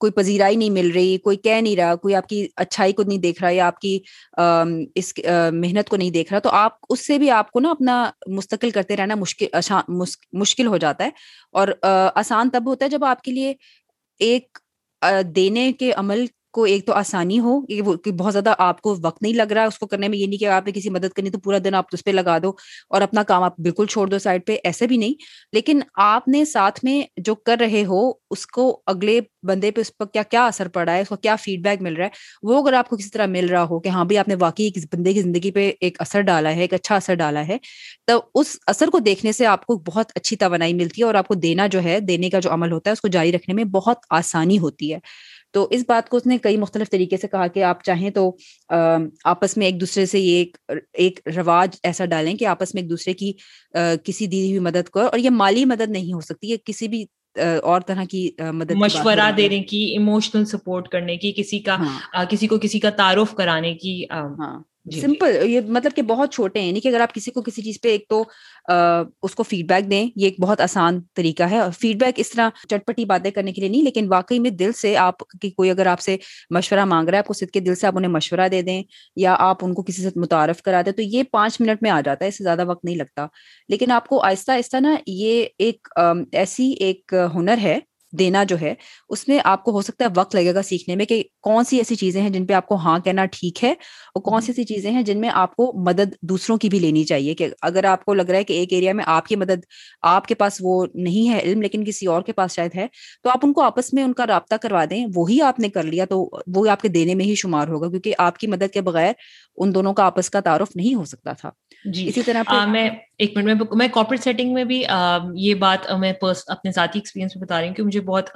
A: کوئی پذیرائی نہیں مل رہی، کوئی کہہ نہیں رہا، کوئی آپ کی اچھائی کو نہیں دیکھ رہا، یا آپ کی اس محنت کو نہیں دیکھ رہا، تو آپ، اس سے بھی آپ کو نا اپنا مستقل کرتے رہنا مشکل اچھا، مشکل ہو جاتا ہے۔ اور آسان تب ہوتا ہے جب آپ کے لیے ایک دینے کے عمل کو ایک تو آسانی ہو، کہ بہت زیادہ آپ کو وقت نہیں لگ رہا ہے اس کو کرنے میں، یہ نہیں کہ آپ نے کسی مدد کرنی تو پورا دن آپ اس پہ لگا دو اور اپنا کام آپ بالکل چھوڑ دو سائڈ پہ، ایسے بھی نہیں۔ لیکن آپ نے ساتھ میں جو کر رہے ہو، اس کو اگلے بندے پہ اس پر کیا کیا اثر پڑا ہے؟ اس کو کیا فیڈ بیک مل رہا ہے؟ وہ اگر آپ کو کسی طرح مل رہا ہو کہ ہاں بھی آپ نے واقعی ایک بندے کی زندگی پہ ایک اثر ڈالا ہے، ایک اچھا اثر ڈالا ہے، تو اس اثر کو دیکھنے سے آپ کو بہت اچھی توانائی ملتی ہے اور آپ کو دینا جو ہے، دینے کا جو عمل ہوتا ہے، اس کو جاری رکھنے میں بہت آسانی ہوتی ہے۔ تو اس بات کو اس نے کئی مختلف طریقے سے کہا کہ آپ چاہیں تو آپس میں ایک دوسرے سے یہ ایک رواج ایسا ڈالیں کہ آپس میں ایک دوسرے کی کسی دی ہوئی مدد کرو اور یہ مالی مدد نہیں ہو سکتی یہ کسی بھی اور طرح کی مدد
B: مشورہ دینے کی ایموشنل سپورٹ کرنے کی کسی کا ہاں۔ کسی کو کسی کا تعارف کرانے کی
A: ہاں جی، جی۔ سمپل، یہ مطلب کہ بہت چھوٹے ہیں یعنی کہ اگر آپ کسی کو کسی چیز پہ ایک تو اس کو فیڈ بیک دیں، یہ ایک بہت آسان طریقہ ہے۔ اور فیڈ بیک اس طرح چٹپٹی باتیں کرنے کے لیے نہیں، لیکن واقعی میں دل سے آپ کی کوئی اگر آپ سے مشورہ مانگ رہا ہے، آپ کو صد کے دل سے آپ انہیں مشورہ دے دیں، یا آپ ان کو کسی سے متعارف کرا دیں، تو یہ پانچ منٹ میں آ جاتا ہے، اس سے زیادہ وقت نہیں لگتا۔ لیکن آپ کو آہستہ آہستہ نا، یہ ایک ایسی ایک ہنر ہے دینا جو ہے اس میں آپ کو ہو سکتا ہے وقت لگے گا سیکھنے میں کہ کون سی ایسی چیزیں ہیں جن پہ آپ کو ہاں کہنا ٹھیک ہے اور کون سی ایسی چیزیں ہیں جن میں آپ کو مدد دوسروں کی بھی لینی چاہیے کہ اگر آپ کو لگ رہا ہے کہ ایک ایریا میں آپ کی مدد آپ کے پاس وہ نہیں ہے علم لیکن کسی اور کے پاس شاید ہے تو آپ ان کو آپس میں ان کا رابطہ کروا دیں وہی آپ نے کر لیا تو وہ آپ کے دینے میں ہی شمار ہوگا کیونکہ آپ کی مدد کے بغیر ان دونوں کا آپس کا تعارف نہیں ہو سکتا تھا۔
B: جی۔ اسی طرح میں ایک منٹ میں میں کارپوریٹ سیٹنگ میں بھی یہ بات میں اپنے ذاتی ایکسپیرینس میں بتا رہی ہوں کہ مجھے مجھے بہت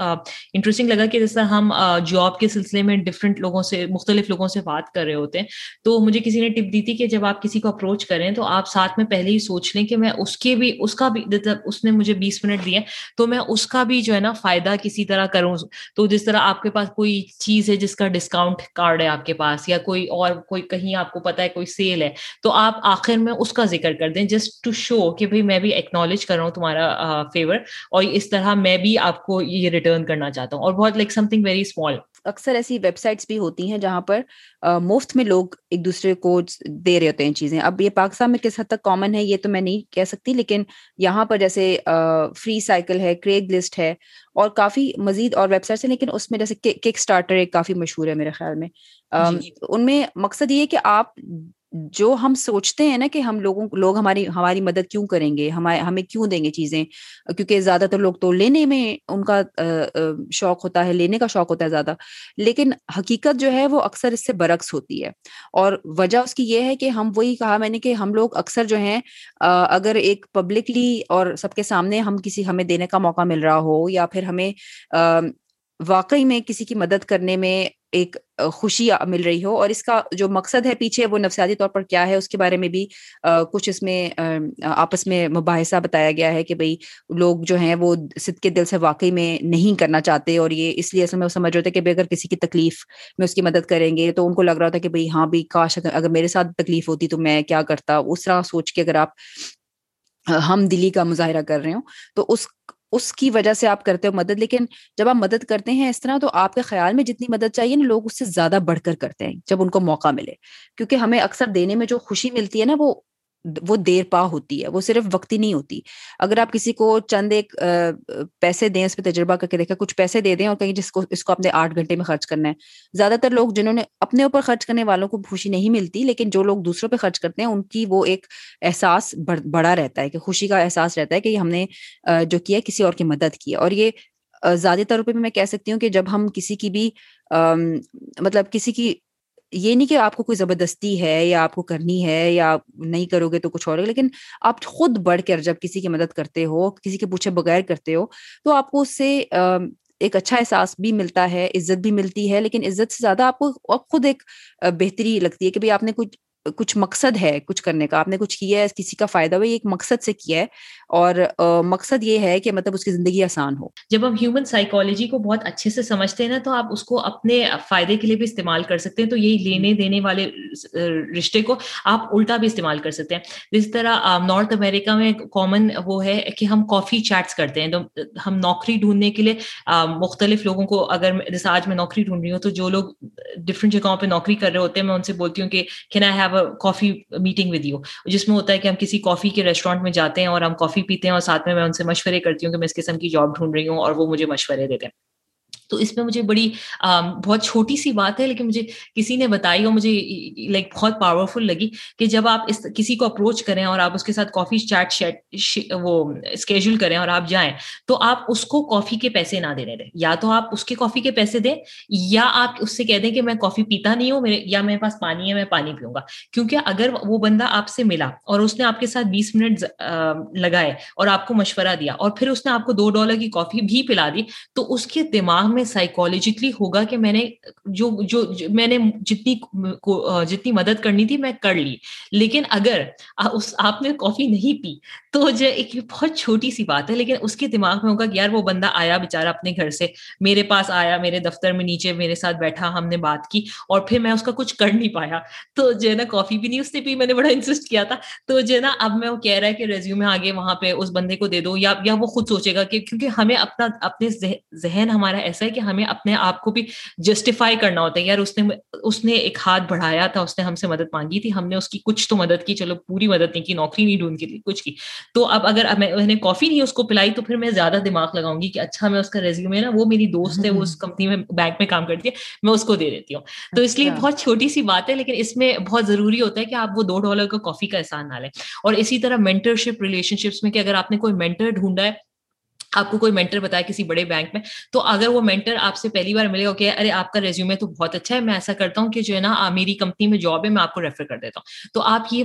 B: انٹرسٹنگ لگا کہ جیسا ہم جاب کے سلسلے میں ڈفرینٹ لوگوں سے، مختلف لوگوں سے بات کر رہے ہوتے ہیں۔ تو مجھے کسی نے ٹپ دی تھی کہ جب آپ کسی کو اپروچ کریں تو آپ ساتھ میں پہلے ہی سوچ لیں کہ میں اس کے بھی، اس کا بھی اس نے مجھے بیس منٹ دیے تو میں اس کا بھی جو ہے نا فائدہ کسی طرح کروں۔ تو جس طرح آپ کے پاس کوئی چیز ہے جس کا ڈسکاؤنٹ کارڈ ہے آپ کے پاس یا کوئی اور کوئی کہیں آپ کو پتا ہے کوئی سیل ہے، تو آپ آخر میں اس کا ذکر کر دیں۔ جسٹ ٹو شو کہ بھائی میں بھی ایکنالج کر رہا ہوں تمہارا فیور اور اس طرح میں بھی آپ کو یہ ریٹرن کرنا چاہتا ہوں اور بہت like something very small
A: اکثر ایسی ویب سائٹس بھی ہوتی ہیں جہاں پر مفت میں لوگ ایک دوسرے کو دے رہے ہوتے ہیں چیزیں۔ اب یہ پاکستان میں کس حد تک کامن ہے یہ تو میں نہیں کہہ سکتی لیکن یہاں پر جیسے فری سائیکل ہے کریگ لسٹ ہے اور کافی مزید اور ویب سائٹس ہیں لیکن اس میں جیسے کک اسٹارٹر ایک کافی مشہور ہے میرے خیال میں۔ جی،۔ ان میں مقصد یہ کہ آپ جو ہم سوچتے ہیں نا کہ ہم لوگوں لوگ ہماری ہماری مدد کیوں کریں گے؟ ہمیں کیوں دیں گے چیزیں؟ کیونکہ زیادہ تر لوگ تو لینے میں ان کا شوق ہوتا ہے، لینے کا شوق ہوتا ہے زیادہ۔ لیکن حقیقت جو ہے وہ اکثر اس سے برعکس ہوتی ہے۔ اور وجہ اس کی یہ ہے کہ ہم وہی کہا میں نے کہ ہم لوگ اکثر جو ہیں اگر ایک پبلکلی اور سب کے سامنے ہم کسی ہمیں دینے کا موقع مل رہا ہو یا پھر ہمیں واقعی میں کسی کی مدد کرنے میں ایک خوشی مل رہی ہو اور اس کا جو مقصد ہے پیچھے وہ نفسیاتی طور پر کیا ہے اس کے بارے میں بھی کچھ اس میں آپس میں مباحثہ بتایا گیا ہے کہ بھائی لوگ جو ہیں وہ صد کے دل سے واقعی میں نہیں کرنا چاہتے اور یہ اس لیے اصل میں وہ سمجھ ہوتے کہ بھائی اگر کسی کی تکلیف میں اس کی مدد کریں گے تو ان کو لگ رہا ہوتا کہ بھائی ہاں بھائی کاش اگر میرے ساتھ تکلیف ہوتی تو میں کیا کرتا، اس طرح سوچ کے اگر آپ ہم دلی کا مظاہرہ کر رہے ہوں تو اس اس کی وجہ سے آپ کرتے ہو مدد، لیکن جب آپ مدد کرتے ہیں اس طرح تو آپ کے خیال میں جتنی مدد چاہیے نا، لوگ اس سے زیادہ بڑھ کر کرتے ہیں جب ان کو موقع ملے۔ کیونکہ ہمیں اکثر دینے میں جو خوشی ملتی ہے نا، وہ وہ دیر پا ہوتی ہے، وہ صرف وقتی نہیں ہوتی۔ اگر آپ کسی کو چند ایک پیسے دیں، اس پہ تجربہ کر کے دیکھا کچھ پیسے دے دیں اور کہیں جس کو، اس کو اپنے آٹھ گھنٹے میں خرچ کرنا ہے۔ زیادہ تر لوگ جنہوں نے اپنے اوپر خرچ کرنے والوں کو خوشی نہیں ملتی، لیکن جو لوگ دوسروں پہ خرچ کرتے ہیں، ان کی وہ ایک احساس بڑا رہتا ہے کہ خوشی کا احساس رہتا ہے کہ ہم نے جو کیا کسی اور کی مدد کی اور یہ زیادہ طور پہ میں کہہ سکتی ہوں کہ جب ہم کسی کی بھی مطلب کسی کی یہ نہیں کہ آپ کو کوئی زبردستی ہے یا آپ کو کرنی ہے یا نہیں کرو گے تو کچھ اور لیکن آپ خود بڑھ کر جب کسی کی مدد کرتے ہو، کسی کے پوچھے بغیر کرتے ہو، تو آپ کو اس سے ایک اچھا احساس بھی ملتا ہے، عزت بھی ملتی ہے، لیکن عزت سے زیادہ آپ کو خود ایک بہتری لگتی ہے کہ بھائی آپ نے کچھ کچھ مقصد ہے کچھ کرنے کا، آپ نے کچھ کیا ہے، کسی کا فائدہ ہو ایک مقصد سے کیا ہے اور مقصد یہ ہے کہ مطلب اس کی زندگی آسان ہو۔
B: جب ہم ہیومن سائیکالوجی کو بہت اچھے سے سمجھتے ہیں نا، تو آپ اس کو اپنے فائدے کے لیے بھی استعمال کر سکتے ہیں۔ تو یہی لینے دینے والے رشتے کو آپ الٹا بھی استعمال کر سکتے ہیں۔ جس طرح نارتھ امریکہ میں کامن وہ ہے کہ ہم کافی چیٹس کرتے ہیں۔ تو ہم نوکری ڈھونڈنے کے لیے مختلف لوگوں کو اگر جیسے آج میں نوکری ڈھونڈ رہی ہوں تو جو لوگ ڈفرینٹ جگہوں پہ نوکری کر رہے ہوتے ہیں، میں ان سے بولتی ہوں کہ can I have a coffee meeting with you جس میں ہوتا ہے کہ ہم کسی کافی کے ریسٹورینٹ میں جاتے ہیں اور ہم کافی پیتے ہیں اور ساتھ میں میں ان سے مشورے کرتی ہوں کہ میں اس قسم کی جاب ڈھونڈ رہی ہوں اور وہ مجھے مشورے دیتے ہیں۔ تو اس میں مجھے بڑی بہت چھوٹی سی بات ہے، لیکن مجھے کسی نے بتائی اور مجھے لائک بہت پاورفل لگی کہ جب آپ اس کسی کو اپروچ کریں اور آپ اس کے ساتھ کافی چیٹ شیٹ وہ اسکیجول کریں اور آپ جائیں، تو آپ اس کو کافی کے پیسے نہ دینے دیں۔ یا تو آپ اس کے کافی کے پیسے دیں، یا آپ اس سے کہہ دیں کہ میں کافی پیتا نہیں ہوں، میرے، یا میرے پاس پانی ہے، میں پانی پیوں گا۔ کیونکہ اگر وہ بندہ آپ سے ملا اور اس نے آپ کے ساتھ بیس منٹ لگائے اور آپ کو مشورہ دیا اور پھر اس نے آپ کو دو ڈالر کی کافی بھی پلا دی، تو اس کے دماغ میں سائیکولوجیکلی ہوگا کہ میں نے جو جو میں نے جتنی جتنی مدد کرنی تھی میں کر لی۔ لیکن اگر آپ نے کافی نہیں پی تو جو ایک بہت چھوٹی سی بات ہے، لیکن اس کے دماغ میں ہوگا کہ یار وہ بندہ آیا بےچارا اپنے گھر سے، میرے پاس آیا، میرے دفتر میں نیچے میرے ساتھ بیٹھا، ہم نے بات کی اور پھر میں اس کا کچھ کر نہیں پایا۔ تو جو ہے نا کافی بھی نہیں اس نے پی، میں نے بڑا انسسٹ کیا تھا۔ تو جو ہے نا اب میں وہ کہہ رہا ہے کہ ریزیوم میں آگے وہاں پہ اس بندے کو دے دو یا یا وہ خود سوچے گا کہ کیونکہ ہمیں اپنا، اپنے ذہن ہمارا ایسا ہے کہ ہمیں اپنے آپ کو بھی جسٹیفائی کرنا ہوتا ہے۔ یار اس نے اس نے ایک ہاتھ بڑھایا تھا اس نے ہم سے مدد مانگی تھی ہم نے اس کی کچھ تو مدد کی چلو پوری مدد نہیں کی نوکری نہیں ڈھونڈ کی کچھ کی۔ تو اب اگر میں کافی نہیں اس کو پلائی تو پھر میں زیادہ دماغ لگاؤں گی کہ اچھا میں اس کا ریزیوم ہے نا وہ میری دوست ہے وہ اس کمپنی میں بینک میں کام کرتی ہے میں اس کو دے دیتی ہوں۔ تو اس لیے اچھا۔ بہت چھوٹی سی بات ہے لیکن اس میں بہت ضروری ہوتا ہے کہ آپ وہ دو ڈالر کا کافی کا احسان نہ لیں۔ اور اسی طرح مینٹرشپ ریلیشن شپس میں کہ اگر آپ نے کوئی مینٹر ڈھونڈا ہے آپ کو کوئی مینٹر بتایا کسی بڑے بینک میں، تو اگر وہ مینٹر آپ سے پہلی بار ملے گا، کہ ارے آپ کا ریزیوم تو بہت اچھا ہے، میں ایسا کرتا ہوں کہ جو ہے نا میری کمپنی میں جاب ہے، میں آپ کو ریفر کر دیتا ہوں۔ تو آپ یہ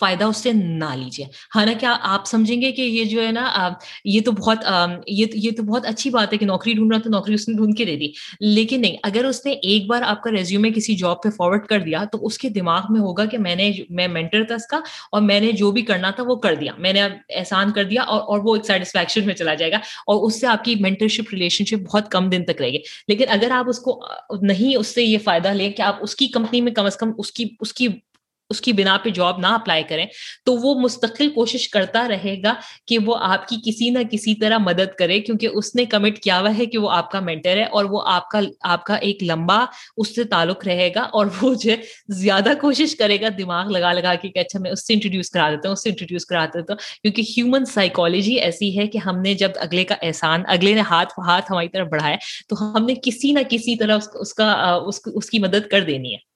B: فائدہ اس سے نہ لیجیے حالانکہ آپ سمجھیں گے کہ یہ جو ہے نا یہ تو بہت یہ تو بہت اچھی بات ہے کہ نوکری ڈھونڈ رہا تو نوکری اس نے ڈھونڈ کے دے دی۔ لیکن نہیں، اگر اس نے ایک بار آپ کا ریزیوم کسی جاب پہ فارورڈ کر دیا تو اس کے دماغ میں ہوگا کہ میں نے میں مینٹر تھا اس کا اور میں نے جو بھی کرنا تھا وہ کر دیا۔ میں نے احسان کر دیا اور اور وہ ایک سیٹسفیکشن میں چلا جائے گا اور اس سے آپ کی مینٹرشپ ریلیشن شپ بہت کم دن تک رہے گی۔ لیکن اگر آپ اس کو نہیں، اس سے یہ فائدہ لیں کہ آپ اس کی کمپنی میں کم از کم اس کی اس کی اس کی بنا پہ جاب نہ اپلائی کریں، تو وہ مستقل کوشش کرتا رہے گا کہ وہ آپ کی کسی نہ کسی طرح مدد کرے، کیونکہ اس نے کمٹ کیا ہوا ہے کہ وہ آپ کا مینٹر ہے اور وہ آپ کا آپ کا ایک لمبا اس سے تعلق رہے گا اور وہ جو ہے زیادہ کوشش کرے گا دماغ لگا لگا کے کہ اچھا میں اس سے انٹروڈیوس کرا دیتا ہوں، اس سے انٹروڈیوس کرا دیتا ہوں، کیونکہ ہیومن سائیکالوجی ایسی ہے کہ ہم نے جب اگلے کا احسان، اگلے نے ہاتھ ہاتھ ہماری طرف بڑھایا، تو ہم نے کسی نہ کسی طرح اس کا، اس کی مدد کر دینی ہے۔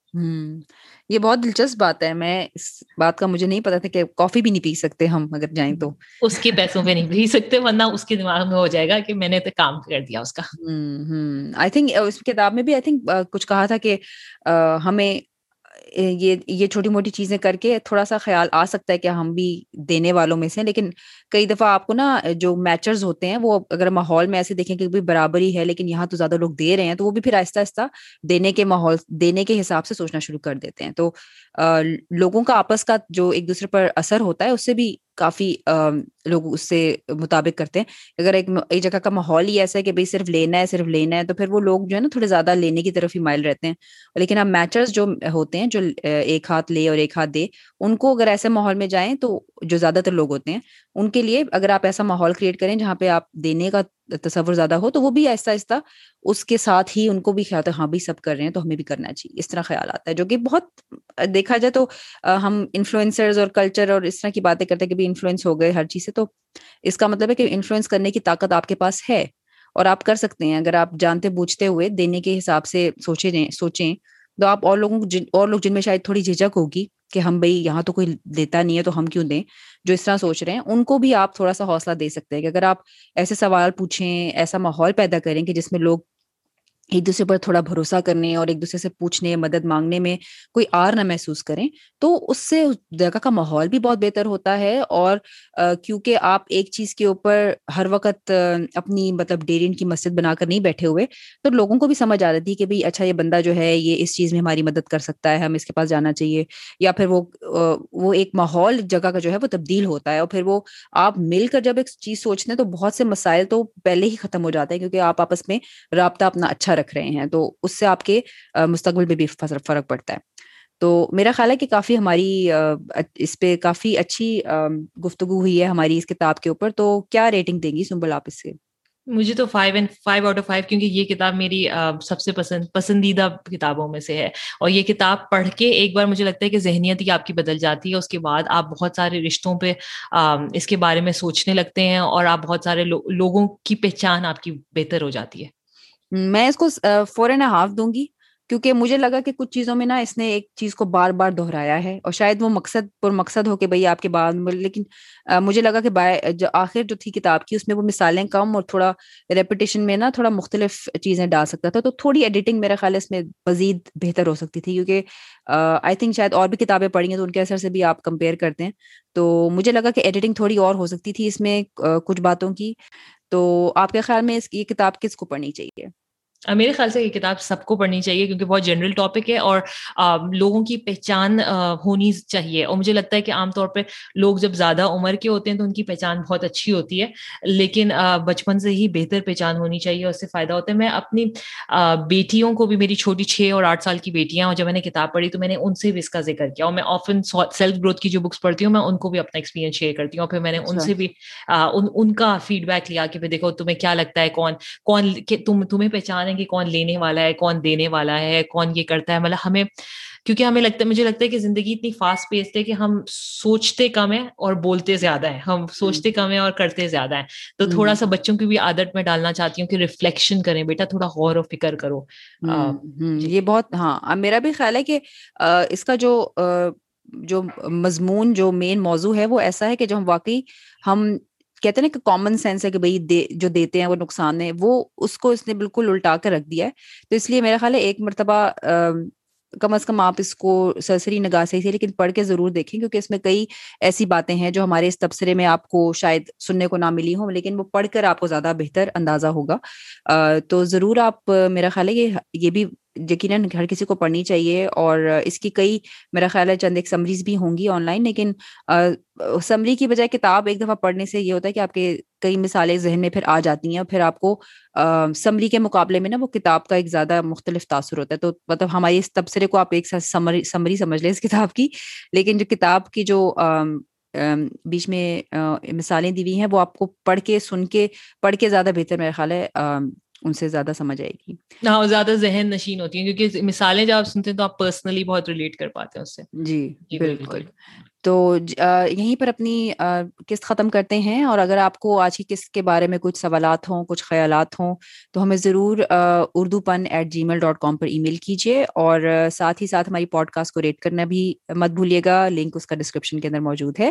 A: یہ بہت دلچسپ بات ہے۔ میں اس بات کا مجھے نہیں پتا تھا کہ کافی بھی نہیں پی سکتے ہم اگر جائیں تو۔
B: اس کے پیسوں پہ نہیں پی سکتے ورنہ اس کے دماغ میں ہو جائے گا کہ میں نے تو کام کر دیا اس کا۔
A: آئی تھنک اس کتاب میں بھی آئی تھنک کچھ کہا تھا کہ ہمیں یہ یہ چھوٹی موٹی چیزیں کر کے تھوڑا سا خیال آ سکتا ہے کہ ہم بھی دینے والوں میں سے، لیکن کئی دفعہ آپ کو نا جو میچرز ہوتے ہیں، وہ اگر ماحول میں ایسے دیکھیں کہ برابری ہے، لیکن یہاں تو زیادہ لوگ دے رہے ہیں، تو وہ بھی پھر آہستہ آہستہ دینے کے ماحول، دینے کے حساب سے سوچنا شروع کر دیتے ہیں۔ تو لوگوں کا آپس کا جو ایک دوسرے پر اثر ہوتا ہے، اس سے بھی کافی لوگ اس سے مطابق کرتے ہیں۔ اگر ایک ایک جگہ کا ماحول ہی ایسا ہے کہ بھائی صرف لینا ہے، صرف لینا ہے، تو پھر وہ لوگ جو ہے نا تھوڑے زیادہ لینے کی طرف ہی مائل رہتے ہیں۔ لیکن اب میچرز جو ہوتے ہیں، جو ایک ہاتھ لے اور ایک ہاتھ دے، ان کو اگر ایسے ماحول میں جائیں تو جو زیادہ تر لوگ ہوتے ہیں، ان کے لیے اگر آپ ایسا ماحول کریٹ کریں جہاں پہ آپ دینے کا تصور زیادہ ہو تو وہ بھی آہستہ آہستہ اس کے ساتھ ہی ان کو بھی خیال ہے ہاں بھی سب کر رہے ہیں تو ہمیں بھی کرنا چاہیے جی، اس طرح خیال آتا ہے جو کہ بہت، دیکھا جائے تو ہم انفلوئنسرز اور کلچر اور اس طرح کی باتیں کرتے ہیں کہ بھی انفلوئنس ہو گئے ہر چیز سے تو اس کا مطلب ہے کہ انفلوئنس کرنے کی طاقت آپ کے پاس ہے اور آپ کر سکتے ہیں۔ اگر آپ جانتے بوجھتے ہوئے دینے کے حساب سے سوچے سوچیں تو آپ اور لوگوں جن اور لوگ جن میں شاید تھوڑی جھجک ہوگی کہ ہم بھائی یہاں تو کوئی دیتا نہیں ہے تو ہم کیوں دیں؟ جو اس طرح سوچ رہے ہیں، ان کو بھی آپ تھوڑا سا حوصلہ دے سکتے ہیں کہ اگر آپ ایسے سوال پوچھیں، ایسا ماحول پیدا کریں کہ جس میں لوگ ایک دوسرے پر تھوڑا بھروسہ کرنے اور ایک دوسرے سے پوچھنے، مدد مانگنے میں کوئی آر نہ محسوس کریں، تو اس سے جگہ کا ماحول بھی بہت بہتر ہوتا ہے اور کیونکہ آپ ایک چیز کے اوپر ہر وقت اپنی مطلب ڈیرین کی مسجد بنا کر نہیں بیٹھے ہوئے، تو لوگوں کو بھی سمجھ آ رہی ہے کہ بھائی اچھا یہ بندہ جو ہے یہ اس چیز میں ہماری مدد کر سکتا ہے ہم اس کے پاس جانا چاہیے، یا پھر وہ وہ ایک ماحول جگہ کا جو ہے وہ تبدیل ہوتا ہے اور پھر وہ آپ مل کر جب ایک چیز سوچتے ہیں تو بہت سے مسائل تو پہلے ہی ختم ہو جاتے ہیں کیونکہ آپ آپس میں رابطہ اپنا اچھا رکھ رہے ہیں، تو اس سے آپ کے مستقبل میں بھی فرق پڑتا ہے۔ تو میرا خیال ہے کہ کافی ہماری اس پہ کافی اچھی گفتگو ہوئی ہے ہماری اس کتاب کے اوپر، تو کیا ریٹنگ دیں گی سنبل آپ اس سے؟
B: مجھے تو five and five out of five کیونکہ یہ کتاب میری سب سے پسند، پسندیدہ کتابوں میں سے ہے۔ اور یہ کتاب پڑھ کے ایک بار مجھے لگتا ہے کہ ذہنیت ہی آپ کی بدل جاتی ہے، اس کے بعد آپ بہت سارے رشتوں پہ اس کے بارے میں سوچنے لگتے ہیں اور آپ بہت سارے لوگوں کی پہچان آپ کی بہتر ہو جاتی ہے۔
A: میں اس کو فور اینڈ ہاف دوں گی کیونکہ مجھے لگا کہ کچھ چیزوں میں نا اس نے ایک چیز کو بار بار دہرایا ہے، اور شاید وہ مقصد، پر مقصد ہو کہ بھائی آپ کے بعد لیکن مجھے لگا کہ جو آخر جو تھی کتاب کی، اس میں وہ مثالیں کم اور تھوڑا ریپوٹیشن میں نا تھوڑا مختلف چیزیں ڈال سکتا تھا، تو تھوڑی ایڈیٹنگ میرا خیال ہے اس میں مزید بہتر ہو سکتی تھی، کیونکہ آئی تھنک شاید اور بھی کتابیں پڑھی ہیں تو ان کے اثر سے بھی آپ کمپیئر کرتے ہیں۔ تو مجھے لگا کہ ایڈیٹنگ تھوڑی اور ہو سکتی تھی اس میں کچھ باتوں کی۔ تو آپ کے خیال میں اس یہ کتاب کس کو پڑھنی چاہیے؟
B: میرے خیال سے یہ کتاب سب کو پڑھنی چاہیے کیونکہ بہت جنرل ٹاپک ہے اور لوگوں کی پہچان ہونی چاہیے اور مجھے لگتا ہے کہ عام طور پہ لوگ جب زیادہ عمر کے ہوتے ہیں تو ان کی پہچان بہت اچھی ہوتی ہے لیکن بچپن سے ہی بہتر پہچان ہونی چاہیے اس سے فائدہ ہوتا ہے میں اپنی بیٹیوں کو بھی میری چھوٹی چھ اور آٹھ سال کی بیٹیاں اور جب میں نے کتاب پڑھی تو میں نے ان سے بھی اس کا ذکر کیا اور میں آفن سیلف گروتھ کی جو بکس پڑھتی ہوں میں ان کو بھی اپنا ایکسپیرینس شیئر کرتی ہوں اور پھر میں نے ان اچھا۔ سے بھی ان کا فیڈ بیک لیا کہ دیکھو تمہیں کیا لگتا ہے کون کون تمہیں پہچان ہے کہ کون لینے والا ہے کون دینے والا ہے کون یہ کرتا ہے۔ مطلب ہمیں کیونکہ ہمیں لگتا ہے مجھے لگتا ہے کہ زندگی اتنی فاسٹ پیسڈ ہے کہ ہم سوچتے کم ہے اور بولتے زیادہ ہیں۔ ہم سوچتے کم ہے اور کرتے زیادہ ہیں۔ تو تھوڑا سا بچوں کی بھی عادت میں ڈالنا چاہتی ہوں کہ ریفلیکشن کریں۔ بیٹا تھوڑا غور و فکر کرو۔
A: جی۔ یہ بہت ہاں۔ میرا بھی خیال ہے کہ اس کا جو جو مضمون جو مین موضوع ہے وہ ایسا ہے کہ جو ہم واقعی ہم کہتے ہیں نا کہ کامن سینس ہے کہ بھائی دے جو دیتے ہیں وہ نقصان ہے وہ اس کو اس نے بالکل الٹا کر رکھ دیا ہے۔ تو اس لیے میرا خیال ہے ایک مرتبہ کم از کم آپ اس کو سرسری نگاہ سے، لیکن پڑھ کے ضرور دیکھیں، کیونکہ اس میں کئی ایسی باتیں ہیں جو ہمارے اس تبصرے میں آپ کو شاید سننے کو نہ ملی ہوں، لیکن وہ پڑھ کر آپ کو زیادہ بہتر اندازہ ہوگا۔ تو ضرور آپ، میرا خیال ہے یہ یہ بھی یقیناً ہر کسی کو پڑھنی چاہیے اور اس کی کئی میرا خیال ہے چند ایک سمریز بھی ہوں گی آن لائن لیکن سمری کی بجائے کتاب ایک دفعہ پڑھنے سے یہ ہوتا ہے کہ آپ کے کئی مثالیں ذہن میں پھر آ جاتی ہیں اور پھر آپ کو سمری کے مقابلے میں نا وہ کتاب کا ایک زیادہ مختلف تاثر ہوتا ہے تو مطلب ہماری اس تبصرے کو آپ ایک ساتھ سمری سمجھ لیں اس کتاب کی لیکن جو کتاب کی جو بیچ میں مثالیں دی ہوئی ہیں وہ آپ کو پڑھ کے، سن کے، پڑھ کے زیادہ بہتر میرا خیال ہے ان سے زیادہ سمجھ آئے گی۔
B: ہاں زیادہ ذہن نشین ہوتی ہیں کیونکہ مثالیں جب آپ سنتے ہیں تو آپ پرسنلی بہت ریلیٹ کر پاتے ہیں اس سے۔
A: جی جی بالکل۔ تو یہیں پر اپنی قسط ختم کرتے ہیں اور اگر آپ کو آج کی قسط کے بارے میں کچھ سوالات ہوں کچھ خیالات ہوں تو ہمیں ضرور Urdu pen at Gmail dot com per email کیجیے اور ساتھ ہی ساتھ ہماری پوڈ کاسٹ کو ریٹ کرنا بھی مت بھولیے گا۔ لنک اس کا ڈسکرپشن کے اندر موجود ہے۔